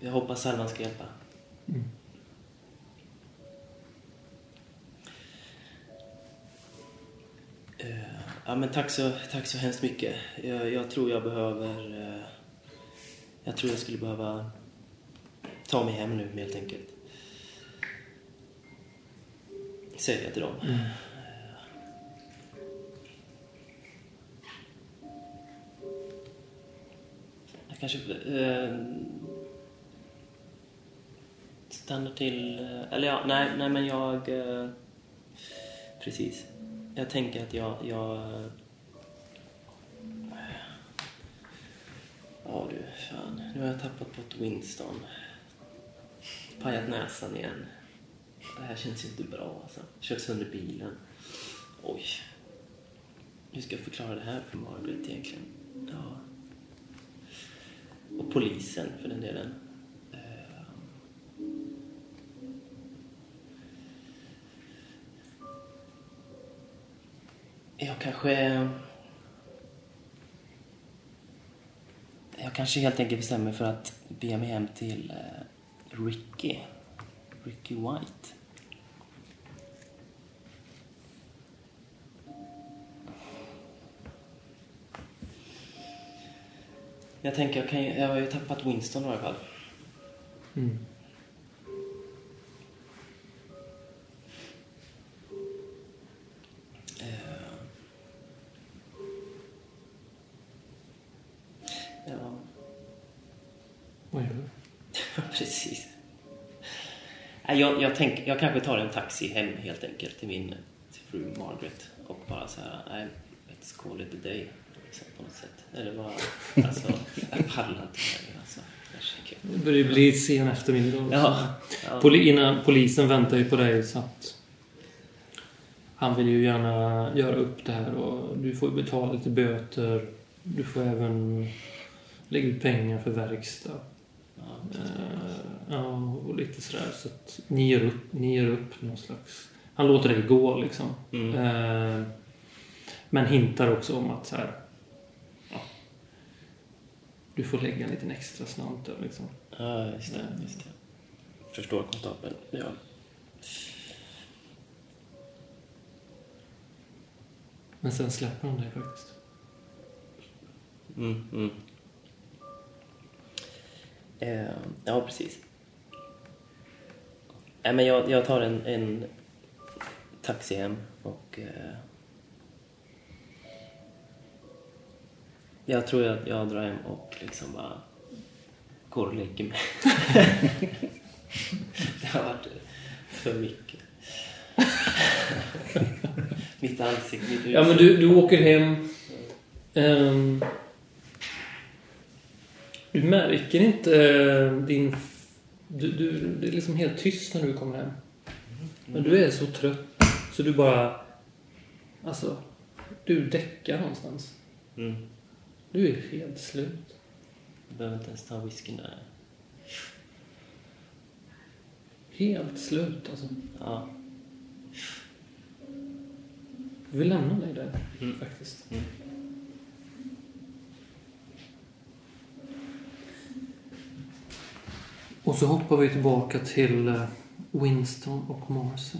Jag hoppas salvan ska hjälpa. Mm. Ja, men tack så, tack så hemskt mycket. Jag, jag tror jag behöver... eh, Jag tror jag skulle behöva ta mig hem nu helt enkelt. Säger jag till dem. Mm. Jag kanske... Eh, stannar till... eh, Eller ja, nej, nej men jag... eh, Precis. Jag tänker att jag... jag eh, Ja du, fan. Nu har jag tappat bort Winston. Pajat näsan igen. Det här känns ju inte bra alltså. Kört sönder bilen. Oj. Hur ska jag förklara det här för Margaret egentligen? Ja. Och polisen för den delen. Eh. Jag kanske... Jag kanske helt enkelt bestämmer mig för att be mig hem till eh, Ricky. Ricky White. Jag tänker, jag, kan, jag har ju tappat Winston i alla fall. Mm. Jag, jag, tänk, jag kanske tar en taxi hem helt enkelt till min till fru Margaret och bara så här, nej, let's call it a day. Liksom, på något sätt. Eller bara, alltså, jag pallar inte längre alltså. Det börjar ju bli sen eftermiddag. också. Ja, ja. Poli, innan, polisen väntar ju på dig så att han vill ju gärna göra upp det här och du får betala lite böter. Du får även lägga ut pengar för verkstad. Ja, Eh, ja, och lite sådär. Så att ni ger upp, ni ger upp någon slags... Han låter dig gå liksom. Mm. Eh, men hintar också om att så här... Ja, du får lägga en liten extra slant där liksom. Ja, just det. Just det. Förstår konstapeln. Ja. Men sen släpper han dig faktiskt. Mm, mm. Eh, ja, precis. Nej, men jag, jag tar en, en taxi hem och... Eh, jag tror jag, jag drar hem och liksom bara går och lägger mig. det har varit för mycket. mitt ansikte, mitt Ja, men du, du åker hem. Ehm, du märker inte eh, din... Du, du, det är liksom helt tyst när du kommer hem. Men du är så trött så du bara... Alltså, du däckar någonstans. Mm. Du är helt slut. Jag behöver inte ens ta whiskyn där. Helt slut alltså. Ja. Jag vill lämna dig där Mm. faktiskt. Mm. Och så hoppar vi tillbaka till eh, Winston och Marcy.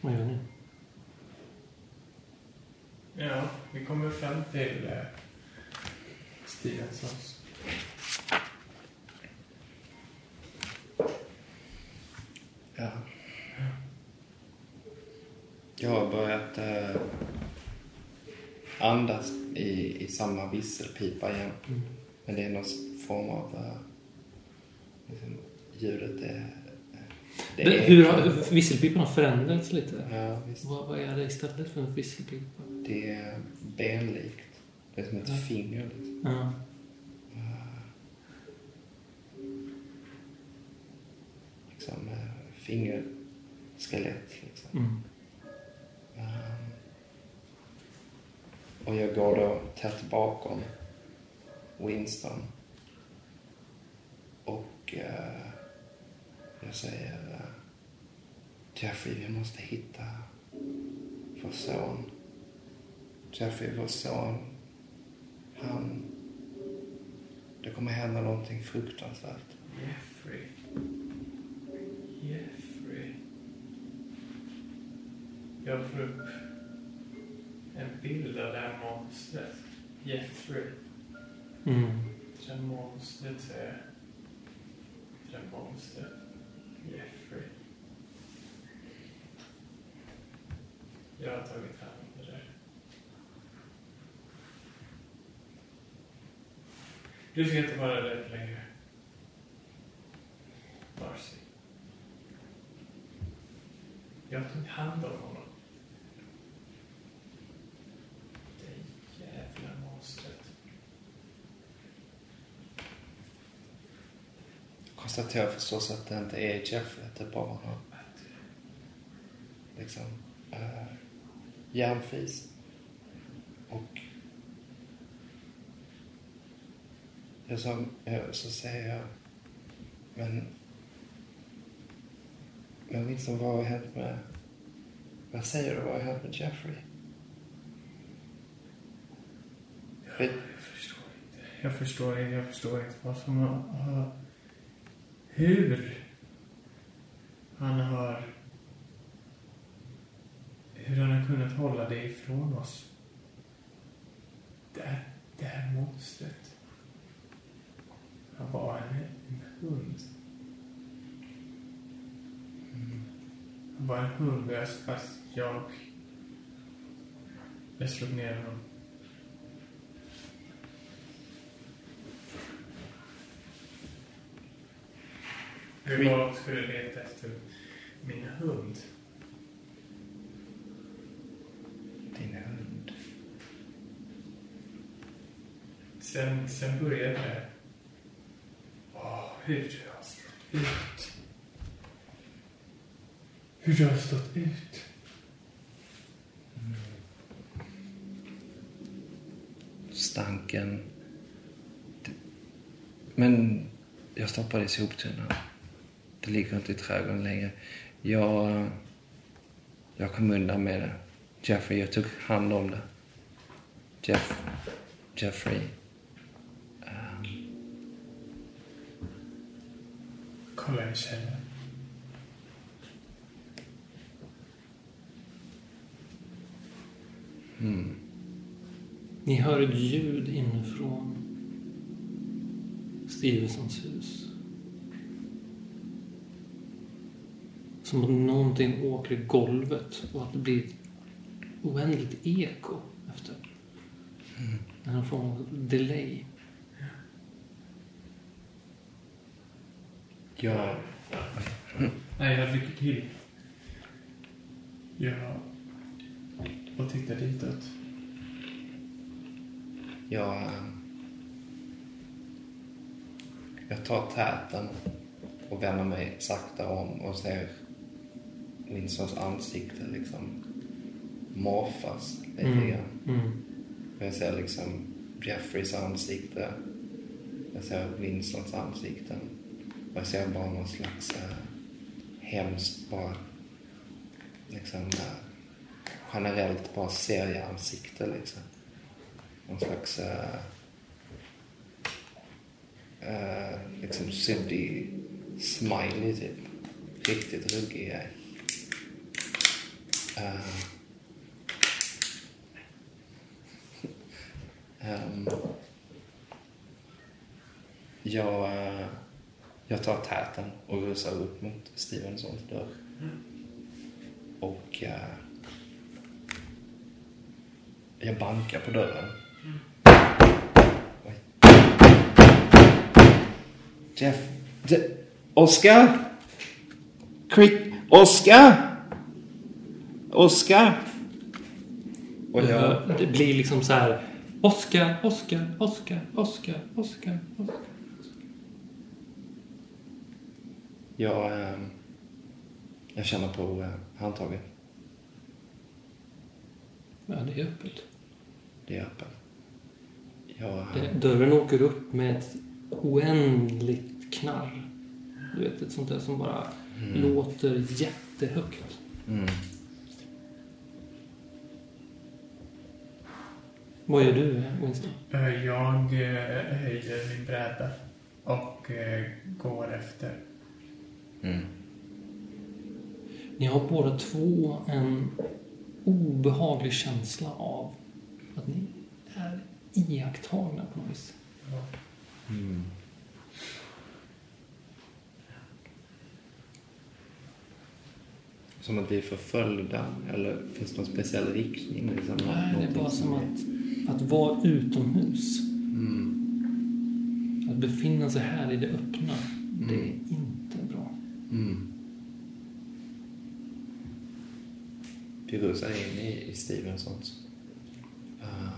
Vad gör ni? Ja, vi kommer fram till eh, Stevensons. Ja. Jag har börjat eh, andas i, i samma visselpipa igen. Mm. Men det är någon form av... Eh, liksom, ljudet är... Det Det, hur har visselpipan har förändrats lite? Ja. Vad, vad är det istället för en visselpipa? Det är benlikt. Det är som ett Ja. finger. Liksom. Ja. liksom eh, fingerskelett. Liksom. Mm. Och jag går då tätt bakom Winston. Och eh, jag säger eh, Jeffrey, vi måste hitta vår son. Jeffrey, vår son, han... Det kommer hända någonting fruktansvärt. Jeffrey. Jeffrey. Jag får upp en bild av det här monstret. Jeffrey. Mm. Det här monstret är monster. Jeffrey. Jag har tagit hand om det där. Du ska inte vara rädd längre. Marcy. Jag tog hand om honom. Det jävla monstret. Konstaterar förstås att det inte är Jeffrey, att det bara har liksom äh, järnfis. Och jag så, så säger jag, men men inte vad har hänt med, vad säger du, vad har hänt med Jeffrey? Jag, jag förstår inte. Jag förstår inte. Jag förstår inte vad som har hur han har... Hur han har kunnat hålla det ifrån oss. Det, här- det här monstret. Han var en, en hund. Han var en hund fast jag... Jag slog ner honom. Var och skulle leta efter min hund. Din hund. Sen, sen började det. Åh, hur du har stått ut. Hur du har stått ut. stanken. Men jag stoppade i soptunnan. Det ligger inte i trädgården längre. Jag, jag kom undan med det. Jeffrey, jag tog hand om det. Jeff, Jeffrey. ehm, Kolla i källaren. hmm. Ni hör ett ljud inifrån Stevensons hus. Som att någonting åker i golvet och att det blir ett oändligt eko efter. En form av delay. Jag, Nej, jag rycker till. Jag... Och tittar ditåt. jag, jag tar täten och vänder mig sakta om och ser Winsons ansikte liksom morfas lite Mm. grann. Mm. Jag ser liksom Jeffreys ansikte. Jag ser Vincents ansikten. Och jag ser bara någon slags äh, hemskt bara liksom äh, generellt bara serieansikte liksom. Någon slags äh, äh, liksom suddig smiley typ. Riktigt ruggig grej. Um, jag, eh, jag tar täten och rusar upp mot Stevensons dörr. Och uh, jag bankar på dörren. Mm. Jeff... Je- Oscar? Crick... Oscar? Oscar? Och jag... Det blir liksom så här... Oscar, Oscar, Oscar, Oscar, Oscar, Oscar. Jag, eh, jag känner på eh, handtaget. Ja, det är öppet. Det är öppet. Jag, eh, Det, dörren åker upp med ett oändligt knarr. Du vet, ett sånt där som bara låter jättehögt. mm. Vad gör du, Winston? Eh, Jag eh, höjer min bräda och eh, går efter. Mm. Ni har båda två en obehaglig känsla av att ni är iakttagna på något vis. Mm. Som att vi är förföljda? Eller finns det någon speciell riktning? Liksom, Nej, det är bara som att, att vara utomhus. Mm. Att befinna sig här i det öppna. Det är Mm. inte bra. Mm. Vi rusar in i, i Stevensons. Uh,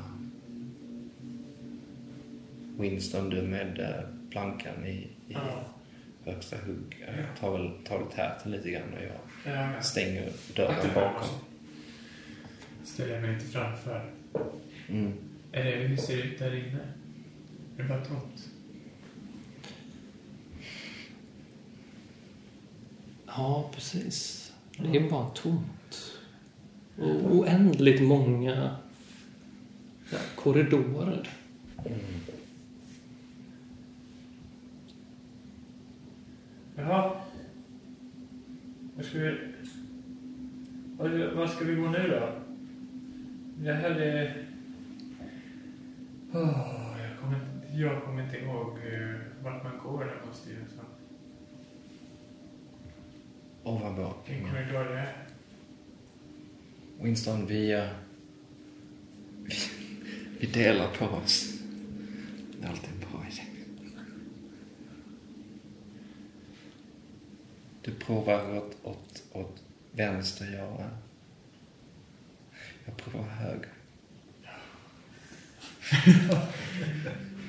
Winston, du med uh, plankan i, i Ja. Högsta hugg. Uh, tar väl tar väl täten lite grann och jag Ja, stänger dörren bakom. ställer jag mig inte framför. Mm. Är det, hur ser det ut där inne? Är det bara tomt? Ja, precis. Det är bara tomt. Och oändligt många ja, korridorer. Jaha. Var ska vi... Var ska vi gå nu då? Det här är... Åh, jag, kommer, inte- jag kommer inte ihåg uh, vart man går där på styrelsen. Ovanpå. Vilken korridor det är. Winston, vi, eh, vi, vi delar på oss. Det är alltid en bra idé. Du provar åt, åt, åt vänster, jag, eh, jag provar höger.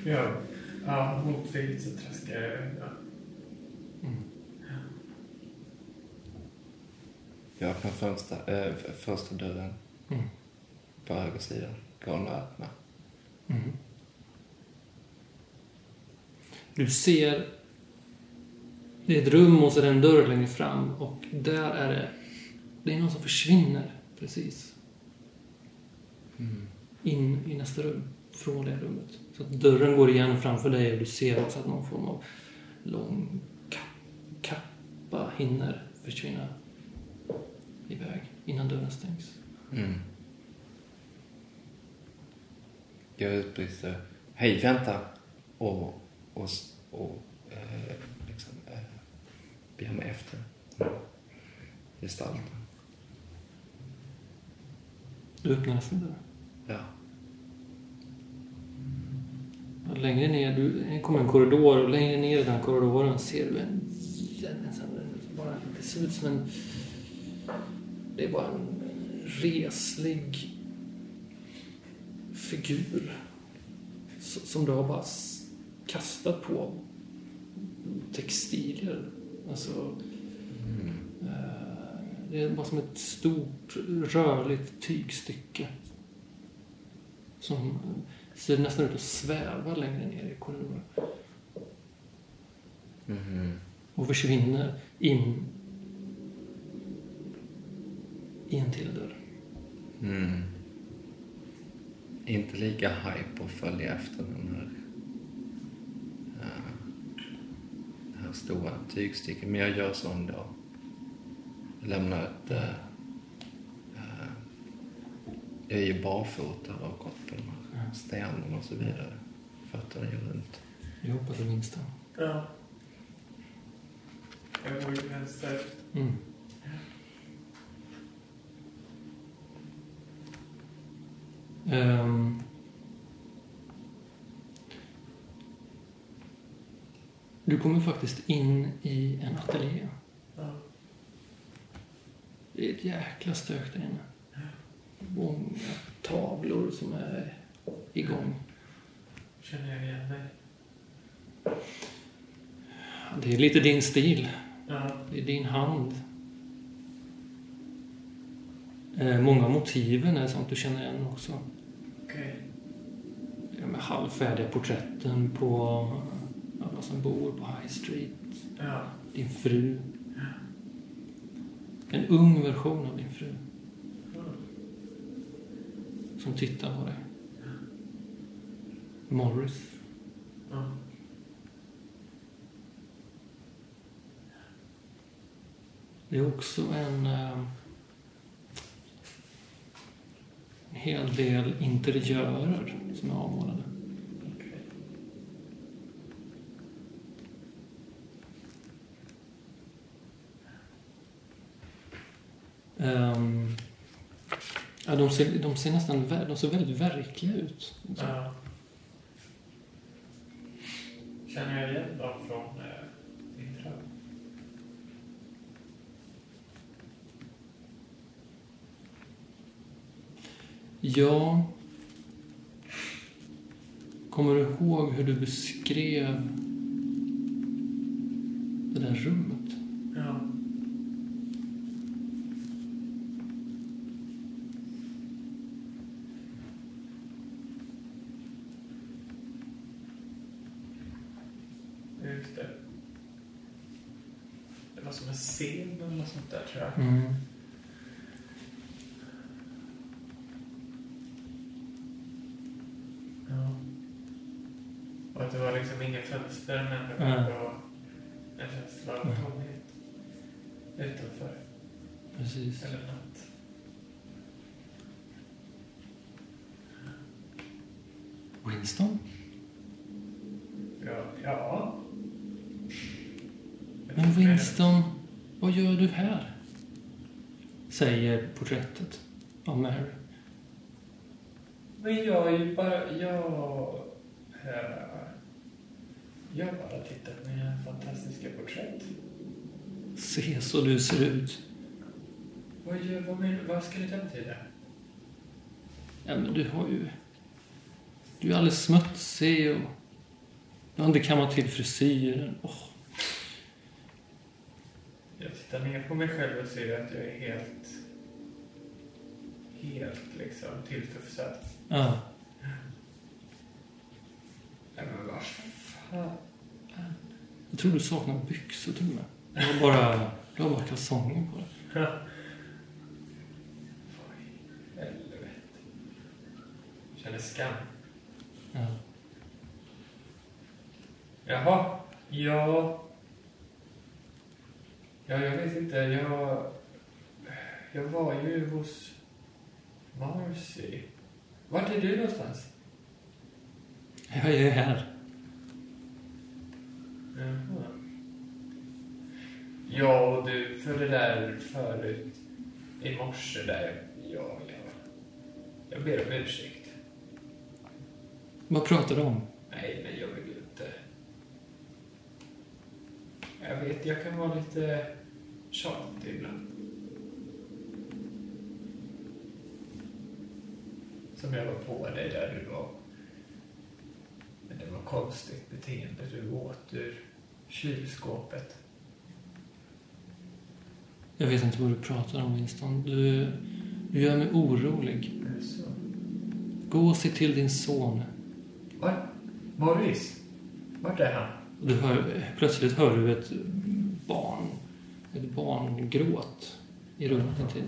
Ja, ja motvilligt så traskar jag. Ja. Jag öppnar fönster, äh, första dörren Mm. på höger sida. Går den att öppna? Mm. Du ser... Det är ett rum och så är det en dörr längre fram och där är det... Det är någon som försvinner precis in i nästa rum från det rummet. Så att dörren går igen framför dig och du ser också att någon form av lång ka- kappa hinner försvinna iväg innan dörren stängs. Mm. Jag utbrister Hej, vänta! Och, och, och eh, mig efter gestalten. Du öppnar nästa dörr. Ja. Och längre ner, du kommer en korridor och längre ner i den korridoren ser du en, bara, det ser ut som en, det är bara en reslig figur som du har bara kastat på textilier. Alltså, eh, det är bara som ett stort rörligt tygstycke som ser nästan ut att sväva längre ner i korridoren. Mhm. Och försvinner in i en till dörr. Mm. Inte lika hype att följa efter den här, eh, det här stora tygstycket. Men jag gör så ändå. Jag lämnar ett... eh, jag är ju barfota och har gått på de här stenarna och så vidare. Fötterna gör runt. Jag hoppas det minsta. ja. Jag går ju vänster. Mm. Ehm. Du kommer faktiskt in i en ateljé. Ja. Det är ett jäkla stök där inne. Många tavlor som är igång. Känner jag igen dig? Det är lite din stil. Ja. Det är din hand. Eh, många av motiven är sånt du känner igen också. Är med halvfärdiga porträtten på alla som bor på High Street. Ja. Din fru. En ung version av din fru. Som tittar på dig. Morris. Ja. Det är också en, eh, en hel del interiörer som är avmålade. Ehm, ja, de, ser, de ser nästan de ser väldigt verkliga ut. Ja. Känner jag igen dem från eh, din dröm? Ja. Kommer du ihåg hur du beskrev det där rummet? Ja. Just det. Det var som en scen eller något sånt där tror jag. Mm. Ja. Och att det var liksom inga fönster men det Nej. var ändå en känsla av Nej. tomhet utanför. Precis. Eller natt. Winston? Ja. ja. Men Winston, vad gör du här? Säger porträttet av Mary. Men jag är ju bara... Jag... eh, Jag har bara tittat på mina fantastiska porträtt. Se så du ser ut. Vad, vad, men, vad ska det betyda? Ja, men du har ju... Du är alldeles smutsig och... Du har inte kammat till frisyren. Jag tittar ner på mig själv och ser att jag är helt... Helt liksom tilltufsad. Ja. Nej men vad fan. Jag tror du saknar byxor till och med. Du har bara, du har bara kalsonger på dig. Helvete. Känner skam. Ja. Jaha, ja... Ja, jag vet inte. Jag... Jag var ju hos Marcy. Vart är du någonstans? Jag är här. Jaha. Ja, och du, för det där förut i morse där, ja, ja. Jag ber om ursäkt. Vad pratar du om? Nej, men jag vill inte... Jag vet, jag kan vara lite tjatig ibland. Som jag var på dig där du var. Men det var konstigt beteende. Du åt ur kylskåpet. Jag vet inte vad du pratar om, Winston. Du, du gör mig orolig. Så? Gå och se till din son. Oj, Morris. Vart är han? Du hör, plötsligt hör du ett barn, ett barngråt i rummet intill.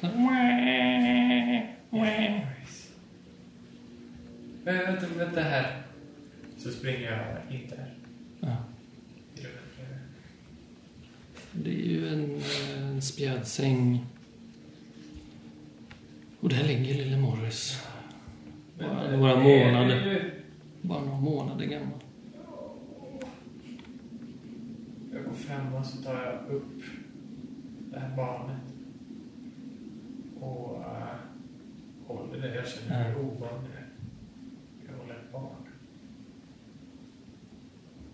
Så här, "Wah, wah." Morris. Men vänta, vänta här. Så springer jag in där. Ja, det är ju en, en spjädsäng. Och där ligger lille Morris. Bara några månader. Bara några månader gammal. Och så tar jag upp det här barnet. Och uh, håller det. Jag känner mig Ja. ovan det. Jag håller ett barn.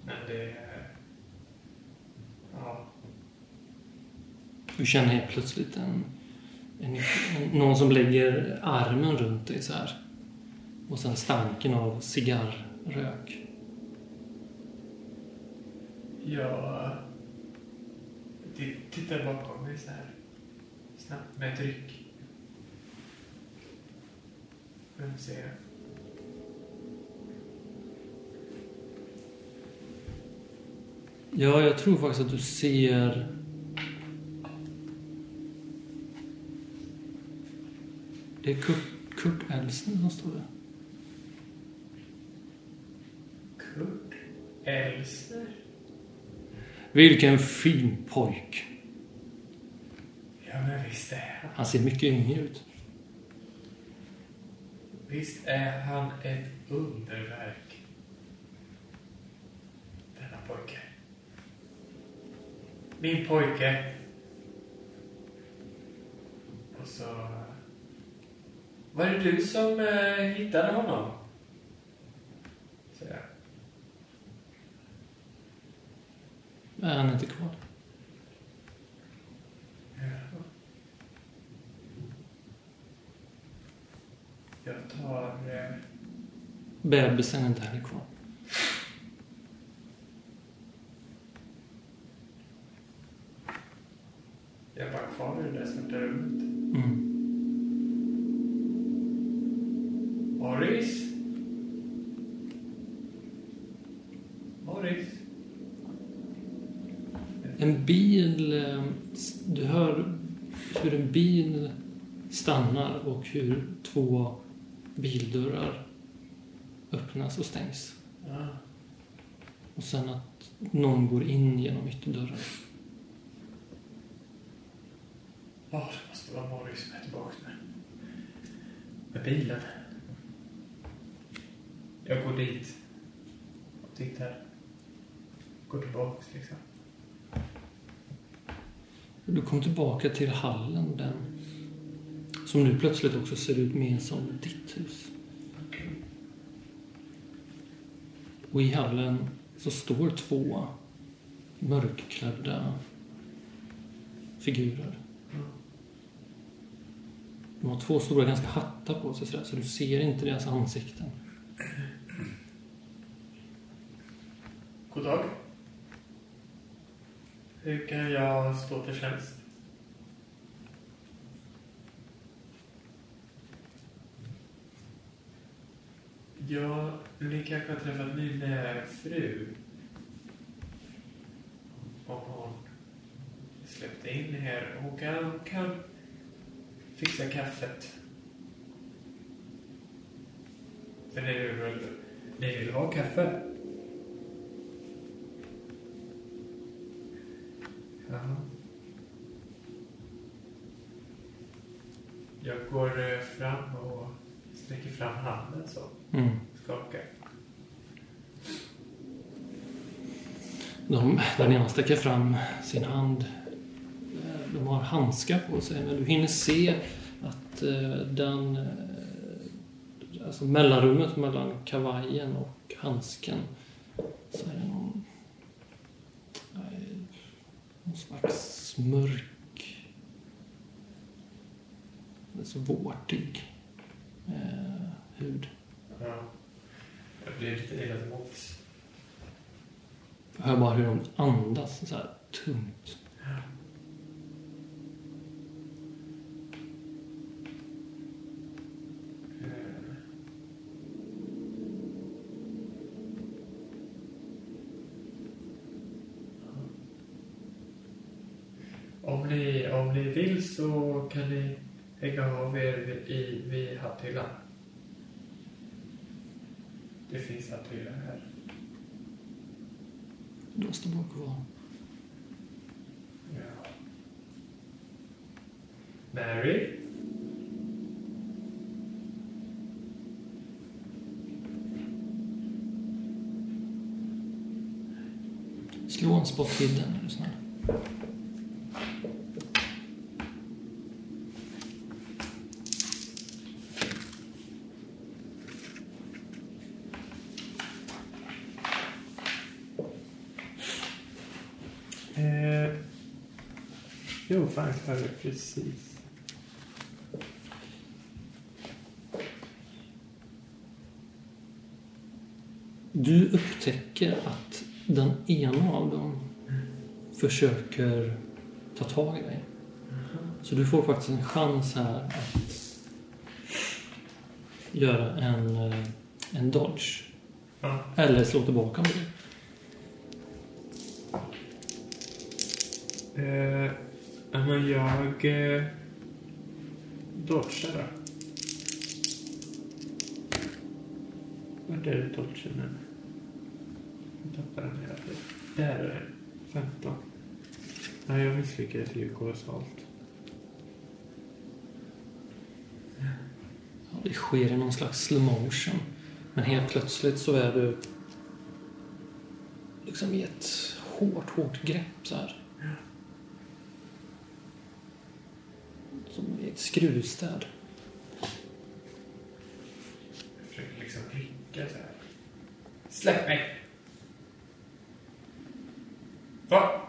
Men det. Ja. Du känner helt plötsligt en, en, en, någon som lägger armen runt dig så här. Och sen stanken av cigarrök. Jag t- tittar bakom mig så här. Snabbt med ett ryck. Vem ser jag? Ja, jag tror faktiskt att du ser... Det är Kurt, Kurt Elsner som står där. Kurt Elsner? Vilken fin pojk. Ja, men visst är han. Han ser mycket yngre ut. Visst är han ett underverk, denna pojke. Min pojke. Och så... Eh, var det du som eh, hittade honom? Är han inte kvar? Ja. Jag tar... Eh, Bebisen är inte heller kvar. jag bara kvar i det där svarta rummet. Mm. Morris? Morris? En bil... eh, Du hör hur en bil stannar och hur två bildörrar öppnas och stängs. Ja. Och sen att någon går in genom ytterdörren. Ja, det måste vara Morris som är tillbaka med. Med bilen. Jag går dit. Och tittar. Går tillbaks liksom. Du kom tillbaka till hallen, den som nu plötsligt också ser ut mer som ditt hus. Och i hallen så står två mörkklädda figurer. De har två stora ganska hattar på sig sådär, så du ser inte deras ansikten. God dag. Hur kan jag stå till tjänst? Ja, ni kanske har träffat min eh, fru. Om hon släppte in er. Hon kan, hon kan fixa kaffet. För ni vill väl... Ni vill ha kaffe? Jaha. Jag går eh, fram och sträcker fram handen så. Mm. Skakar. De, den ena sträcker fram sin hand. De har handskar på sig, men du hinner se att eh, den... eh, Alltså mellanrummet mellan kavajen och handsken så är det någon... Någon slags mörk... Alltså vårtig eh, hud. Ja. Jag blir lite illa till mots. Jag hör bara hur de andas så här tungt. Eh. Om ni, om ni vill så kan ni hänga av er i, vid hatthyllan. Det finns hatthylla här. De står bara kvar. Ja. Mary? Slå en spot hidden är du snäll. Det precis. Du upptäcker att den ena av dem försöker ta tag i dig. Så du får faktiskt en chans här att göra en, eh, en dodge. Eller slå tillbaka med det. Men jag eh, dodgar då. Vart är dodgen nu? Jag tappar den hela tiden. Där är den. 15. Nej, jag misslyckades ju kolossalt. Ja, det sker i någon slags slow motion. Men helt plötsligt så är du liksom i ett hårt, hårt grepp så här. skruvstäd. Jag försöker liksom rycka så här. Släpp mig! Va?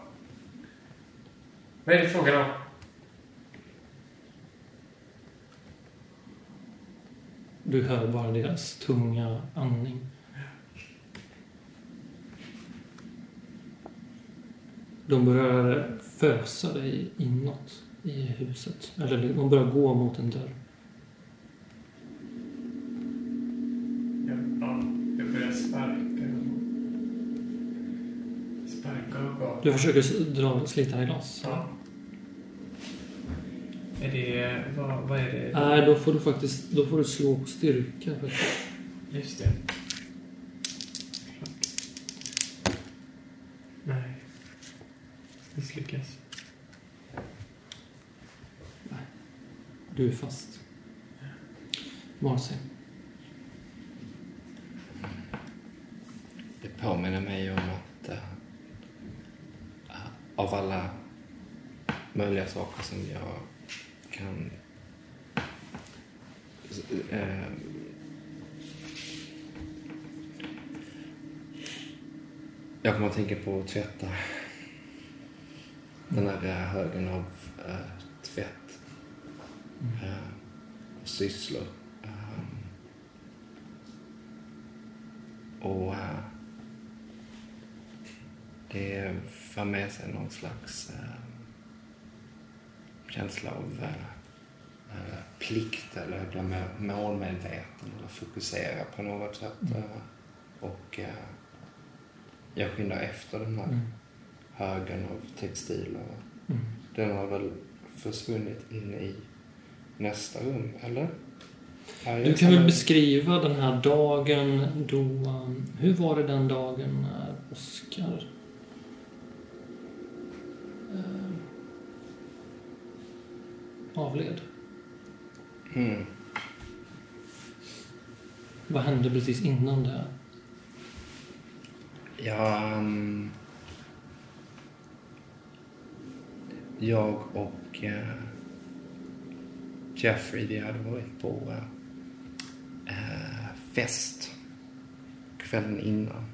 Vad är det frågan om? Du hör bara deras tunga andning. De börjar fösa dig i huset. Eller de börjar gå mot en dörr. Ja, jag börjar sparka och... Sparka och gapa. Du försöker dra, slita dig loss. Ja. Är det... Vad, vad är det? Nej, då får du faktiskt då får du slå på styrka. Faktiskt. Just det. Nej. Misslyckas fast. Vare sig. Det påminner mig om att äh, av alla möjliga saker som jag kan äh, jag kommer att tänka på att tvätta. Den här högen av äh, tvätt eh, och sysslor. Um, och eh, det för med sig någon slags eh, känsla av eh, eh, plikt eller jag blir målmedveten eller fokuserad på något sätt. Mm. Eh, och eh, jag skyndar efter den här Mm. högen av textiler. Mm. Den har väl försvunnit in i nästa rum, eller? Du kan väl beskriva den här dagen då... um, Hur var det den dagen när Oskar... eh, avled? Mm. Vad hände precis innan det? Ja, mm, jag och eh, Jeffrey, vi hade varit på äh, fest kvällen innan.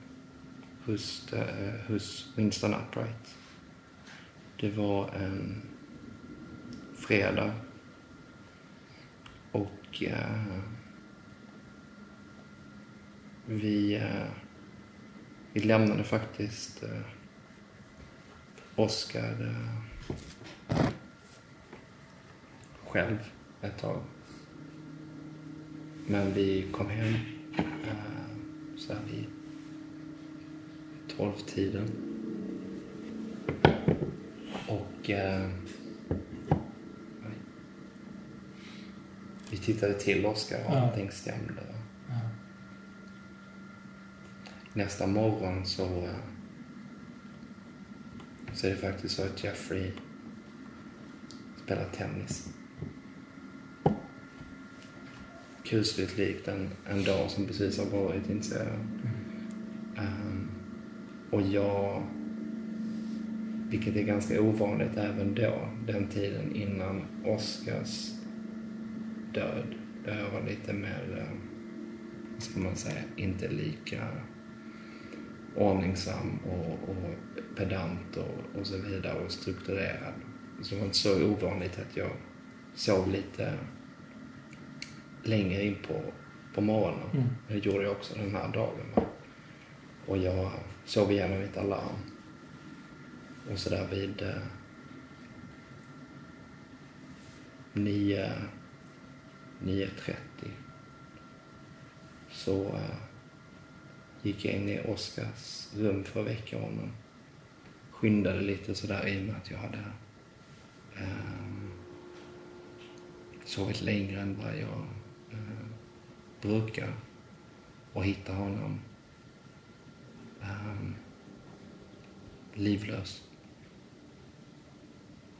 Hos, äh, eh, hos Winston Upright. Det var en fredag. Och äh, vi vi lämnade faktiskt Oscar själv ett tag. Men vi kom hem eh, så här vid tolvtiden. Och eh, vi tittade till Oskar och Ja. allting stämde. Ja. Nästa morgon så, eh, så är det faktiskt så att Jeffrey spelar tennis. Kusligt likt en, en dag som precis har varit, inser jag. Um, ehm, och jag, vilket är ganska ovanligt även då, den tiden innan Oscars död, där jag var lite mer, ehm, vad ska man säga, inte lika ordningsam och, och pedant och, och så vidare och strukturerad. Så det var inte så ovanligt att jag sov lite längre in på, på morgonen. Mm. Det gjorde jag också den här dagen. va. Och jag sov igenom mitt alarm. Och så där vid eh, nio, 9.30 så eh, gick jag in i Oskars rum för att väcka honom. Skyndade lite sådär i och med att jag hade ehm, sovit längre än vad jag eh, brukar. Och hitta honom um, livlös.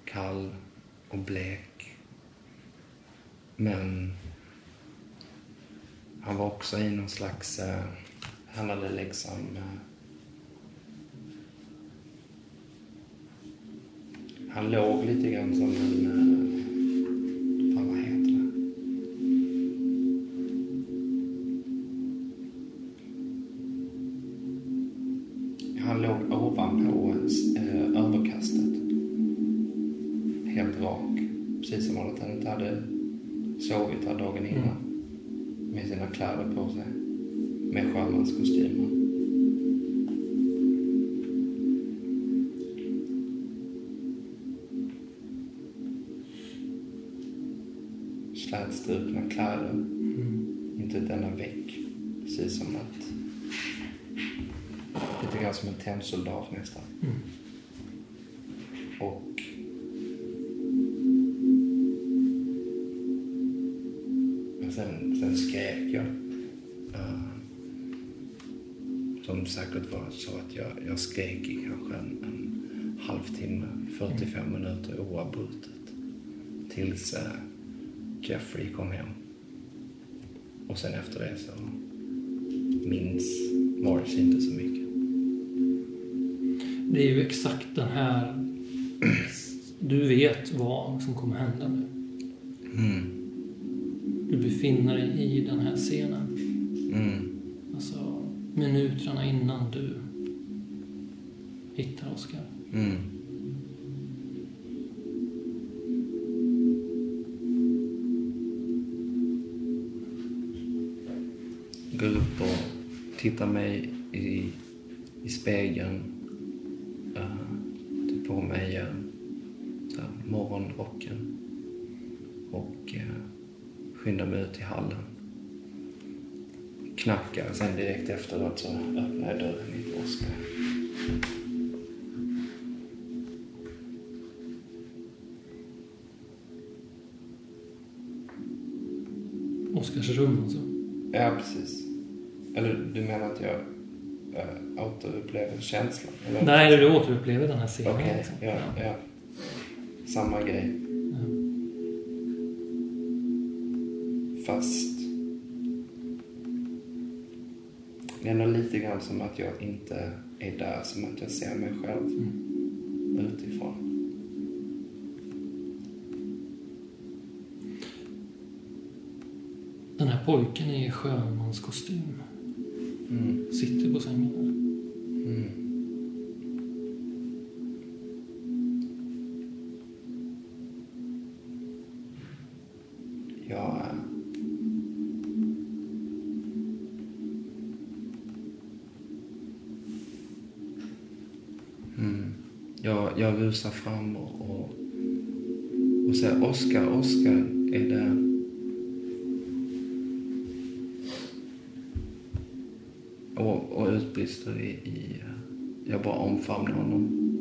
Kall och blek. Men han var också i någon slags... Eh, han hade liksom... Eh, han låg lite grann som en... Eh, en tennsoldat nästan. Mm. Och... Men sen, sen skrek jag. Uh, som säkert var så att jag, jag skrek i kanske en, en halvtimme, 45 minuter oavbrutet. Tills uh, Jeffrey kom hem. Och sen efter det så minns Morris inte så mycket. Det är ju exakt den här... Du vet vad som kommer hända nu. Mm. Du befinner dig i den här scenen. Mm. Alltså minuterna innan du hittar Oscar. Mm. Går upp och tittar mig i, i spegeln. Knackar, sen direkt efteråt så öppnar jag dörren in till Oskar. Oscars rum alltså. Ja, precis. Eller du menar att jag äh, återupplever känslan? Eller? Nej, du återupplever den här scenen. Okej, liksom. ja, ja. Samma grej. Det är ändå lite grann som att jag inte är där, som att jag ser mig själv utifrån. Den här pojken i sjömanskostym Mm. sitter på sängen. Mm. Rusar fram och, och, och säger Oskar, Oskar, är det... Och, och utbrister i, i... Eh, jag bara omfamnar honom.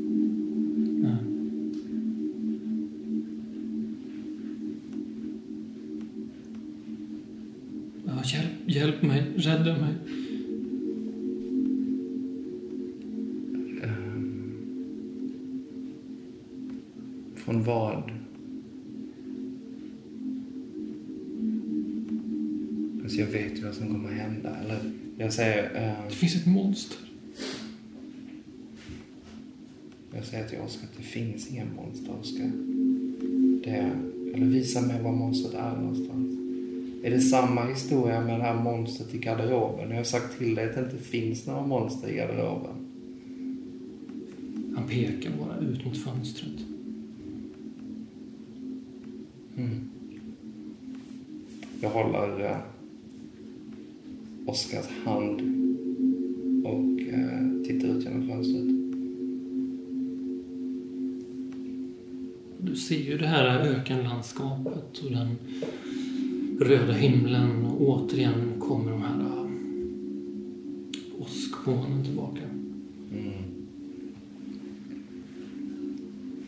Säger till Oskar att det finns ingen monster, Oskar. Eller visa mig var monstret är någonstans. Är det samma historia med det här monstret i garderoben? Jag har sagt till dig att det inte finns några monster i garderoben. Han pekar bara ut mot fönstret. Mm. Jag håller eh, Oskars hand och eh, tittar ut genom fönstret. Du ser ju det här ökenlandskapet och den röda himlen och återigen kommer de här äh, åskmolnen tillbaka. Mm.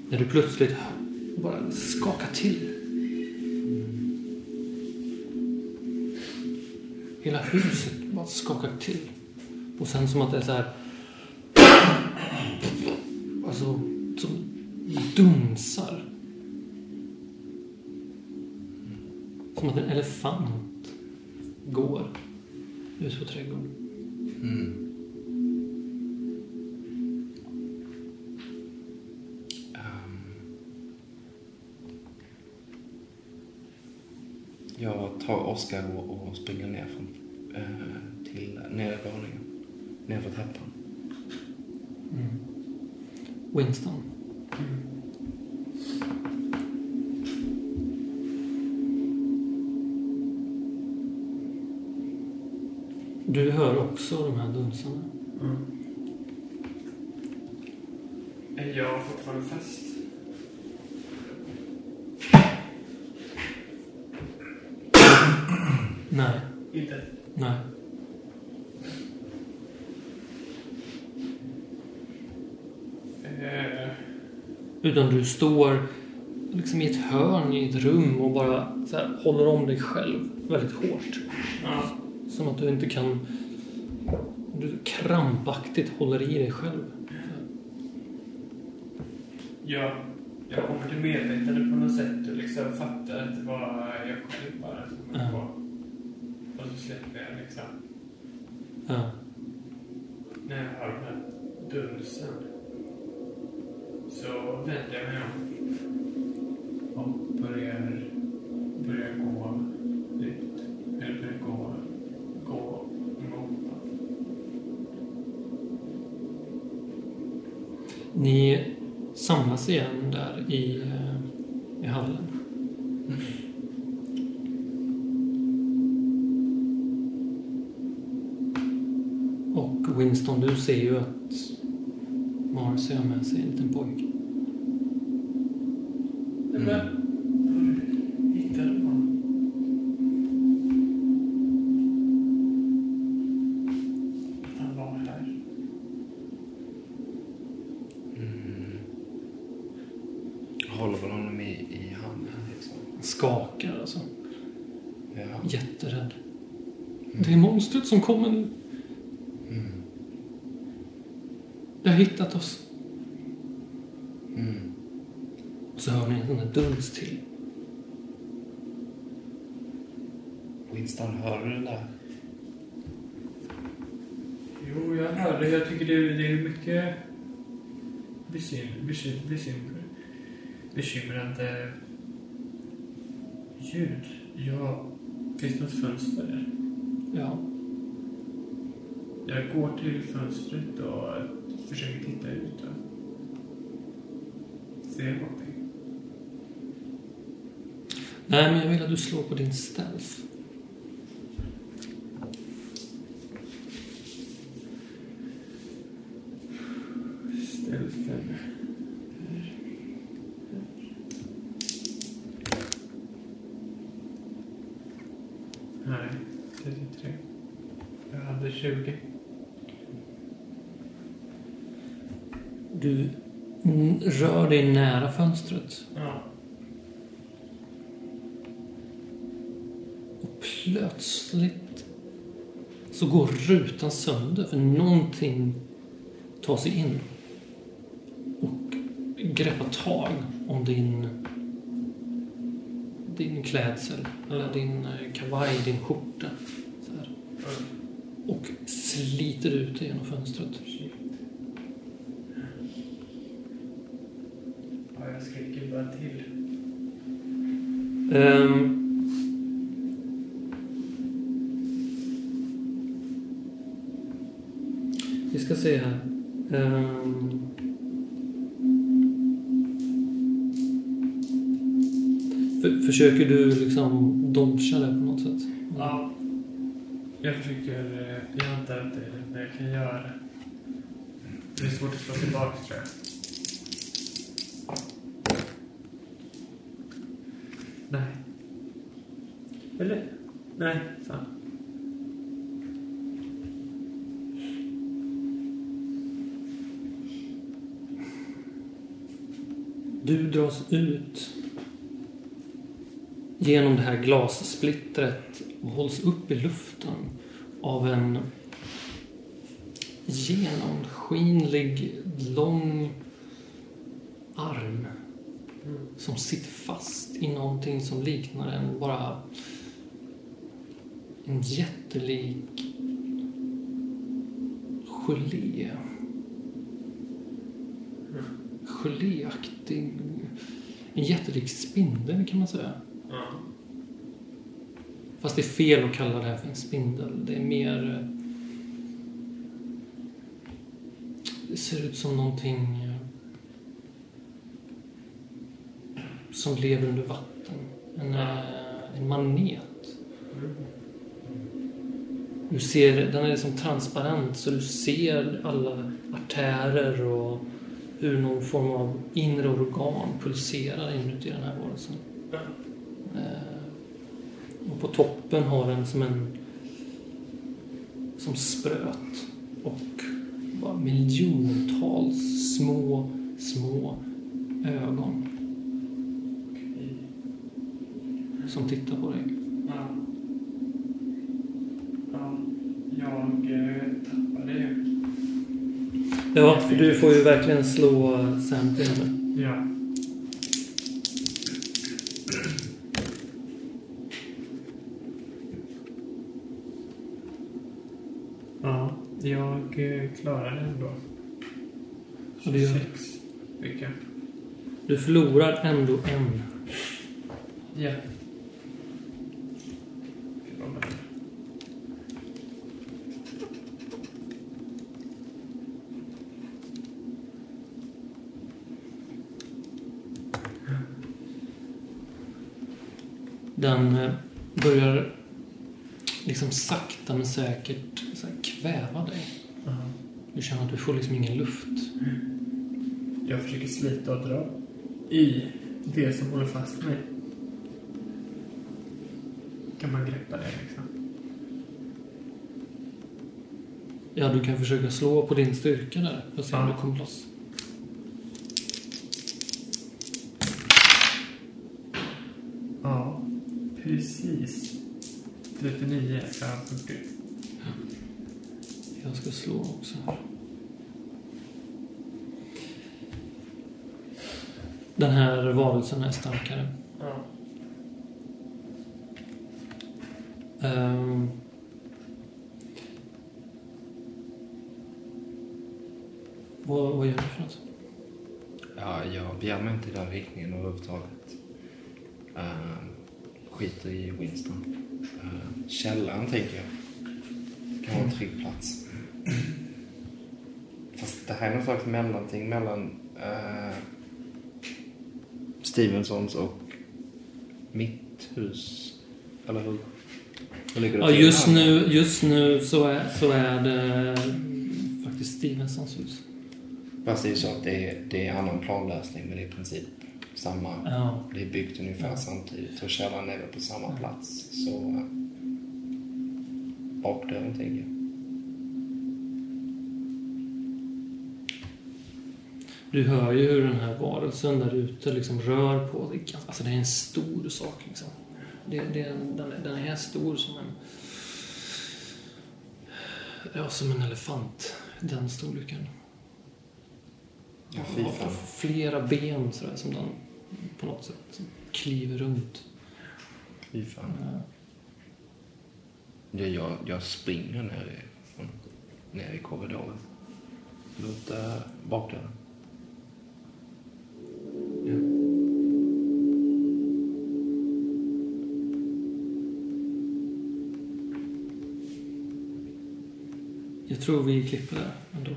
När du plötsligt bara skakar till. Hela huset bara skakar till. Och sen som att det är så här... elefant går ut på trädgården. Mm. Ehm. Jag tar Oskar och, och springer ner från, eh, till nedervåningen. Ner för trappan. Winston. Du hör också de här dunsarna. Mm. Är jag fortfarande fast? Nej, Inte? nej. Eh, Utan du står liksom i ett hörn i ett rum och bara så här, håller om dig själv väldigt hårt. ja. Som att du inte kan... Du krampaktigt håller i dig själv. Jag, jag kommer till medvetande på något sätt och liksom fattar att det var jag själv bara Ja. Och så släpper jag liksom. Samlas igen där i, eh, i hallen. Och Winston, du ser ju att Marcy har med sig en liten pojke. Men, var hittade du honom? Han var här. Mm. Jag håller väl honom i, i handen liksom. Skakar alltså. Ja. Jätterädd. Det är monstret som kommer nu. Mm. Det har hittat oss. Mm. Och så hör ni en sån där duns till. Winston, hör du det där? Jo, jag hörde. Jag tycker det, är- det är mycket bekym, bekym, bekymmer, bekymrande ljud. Ja, finns det något fönster där? Ja. Jag går till fönstret och försöker titta ut. Och ser någonting. Nej, men jag vill att du slår på din stealth. Stealthen. Nej, 33. Jag hade 20. Du mm, rör dig nära fönstret Ja. och plötsligt så går rutan sönder för någonting tar sig in och greppar tag om din din klädsel eller din eh, kavaj, din skjorta. Och sliter ut dig genom fönstret. Ja, jag skriker bara till. Ehm. vi ska se här. Ehm. För, försöker du liksom dodga det på något sätt? Ja. Jag försöker... eh, Jag antar att det är det jag kan göra. Det är svårt att slå tillbaka tror jag. Nej. Eller? Nej, fan. Du dras ut genom det här glassplittret och hålls upp i luften av en genomskinlig, lång arm som sitter fast i någonting som liknar en bara en jättelik gelé. Geléaktig, en jättelik spindel kan man säga. Mm. Fast det är fel att kalla det här för en spindel. Det är mer... Eh, det ser ut som någonting eh, som lever under vatten. En, eh, en manet. Du ser, den är liksom transparent så du ser alla artärer och hur någon form av inre organ pulserar inuti den här varelsen. Eh, och på toppen har den som en som spröt och bara miljontals små, små ögon som tittar på dig. Ja. Ja, jag eh, tappade ju. Ja, för du får ju verkligen slå Sanity nu. Ja. Ja, jag eh, klarade ändå. Och det gör- 26 fick jag. Du förlorar ändå en. Ja. Den eh, börjar liksom sakta men säkert kväva dig. Ja. Du känner att du får liksom ingen luft. Jag försöker slita och dra i det som håller fast mig. Kan man greppa det liksom? Ja, du kan försöka slå på din styrka där och se om du kommer loss. Ja, precis. 39 så har jag 40. Ska slå också här. Den här varelsen är starkare. Ja. Ehm. vad, vad gör du för något? Ja, jag begär mig inte i den riktningen överhuvudtaget. Uh, skiter i Winston. Uh, källaren tänker jag. Kan vara en trygg plats. Fast slags mellanting mellan uh, Stevensons och mitt hus. Eller hur? Hur Ja, just nu, just nu så, är, så är det faktiskt Stevensons hus. Fast det är ju så att det är, det är annan planlösning men det är i princip samma. Ja. Det är byggt ungefär Ja. samtidigt och källaren är väl på samma plats. Så äh, bakdörren tänker jag. Du hör ju hur den här varelsen där ute liksom rör på sig. Alltså det är en stor sak liksom. Det, det den, den är stor som en... Ja, som en elefant. Den storleken. Ja, Har flera ben sådär som den på något sätt kliver runt. Fy fan. Eh, Ja, jag, jag springer ner i, ner i korridoren. Mot äh, bakdörren. Jag tror vi klipper där ändå.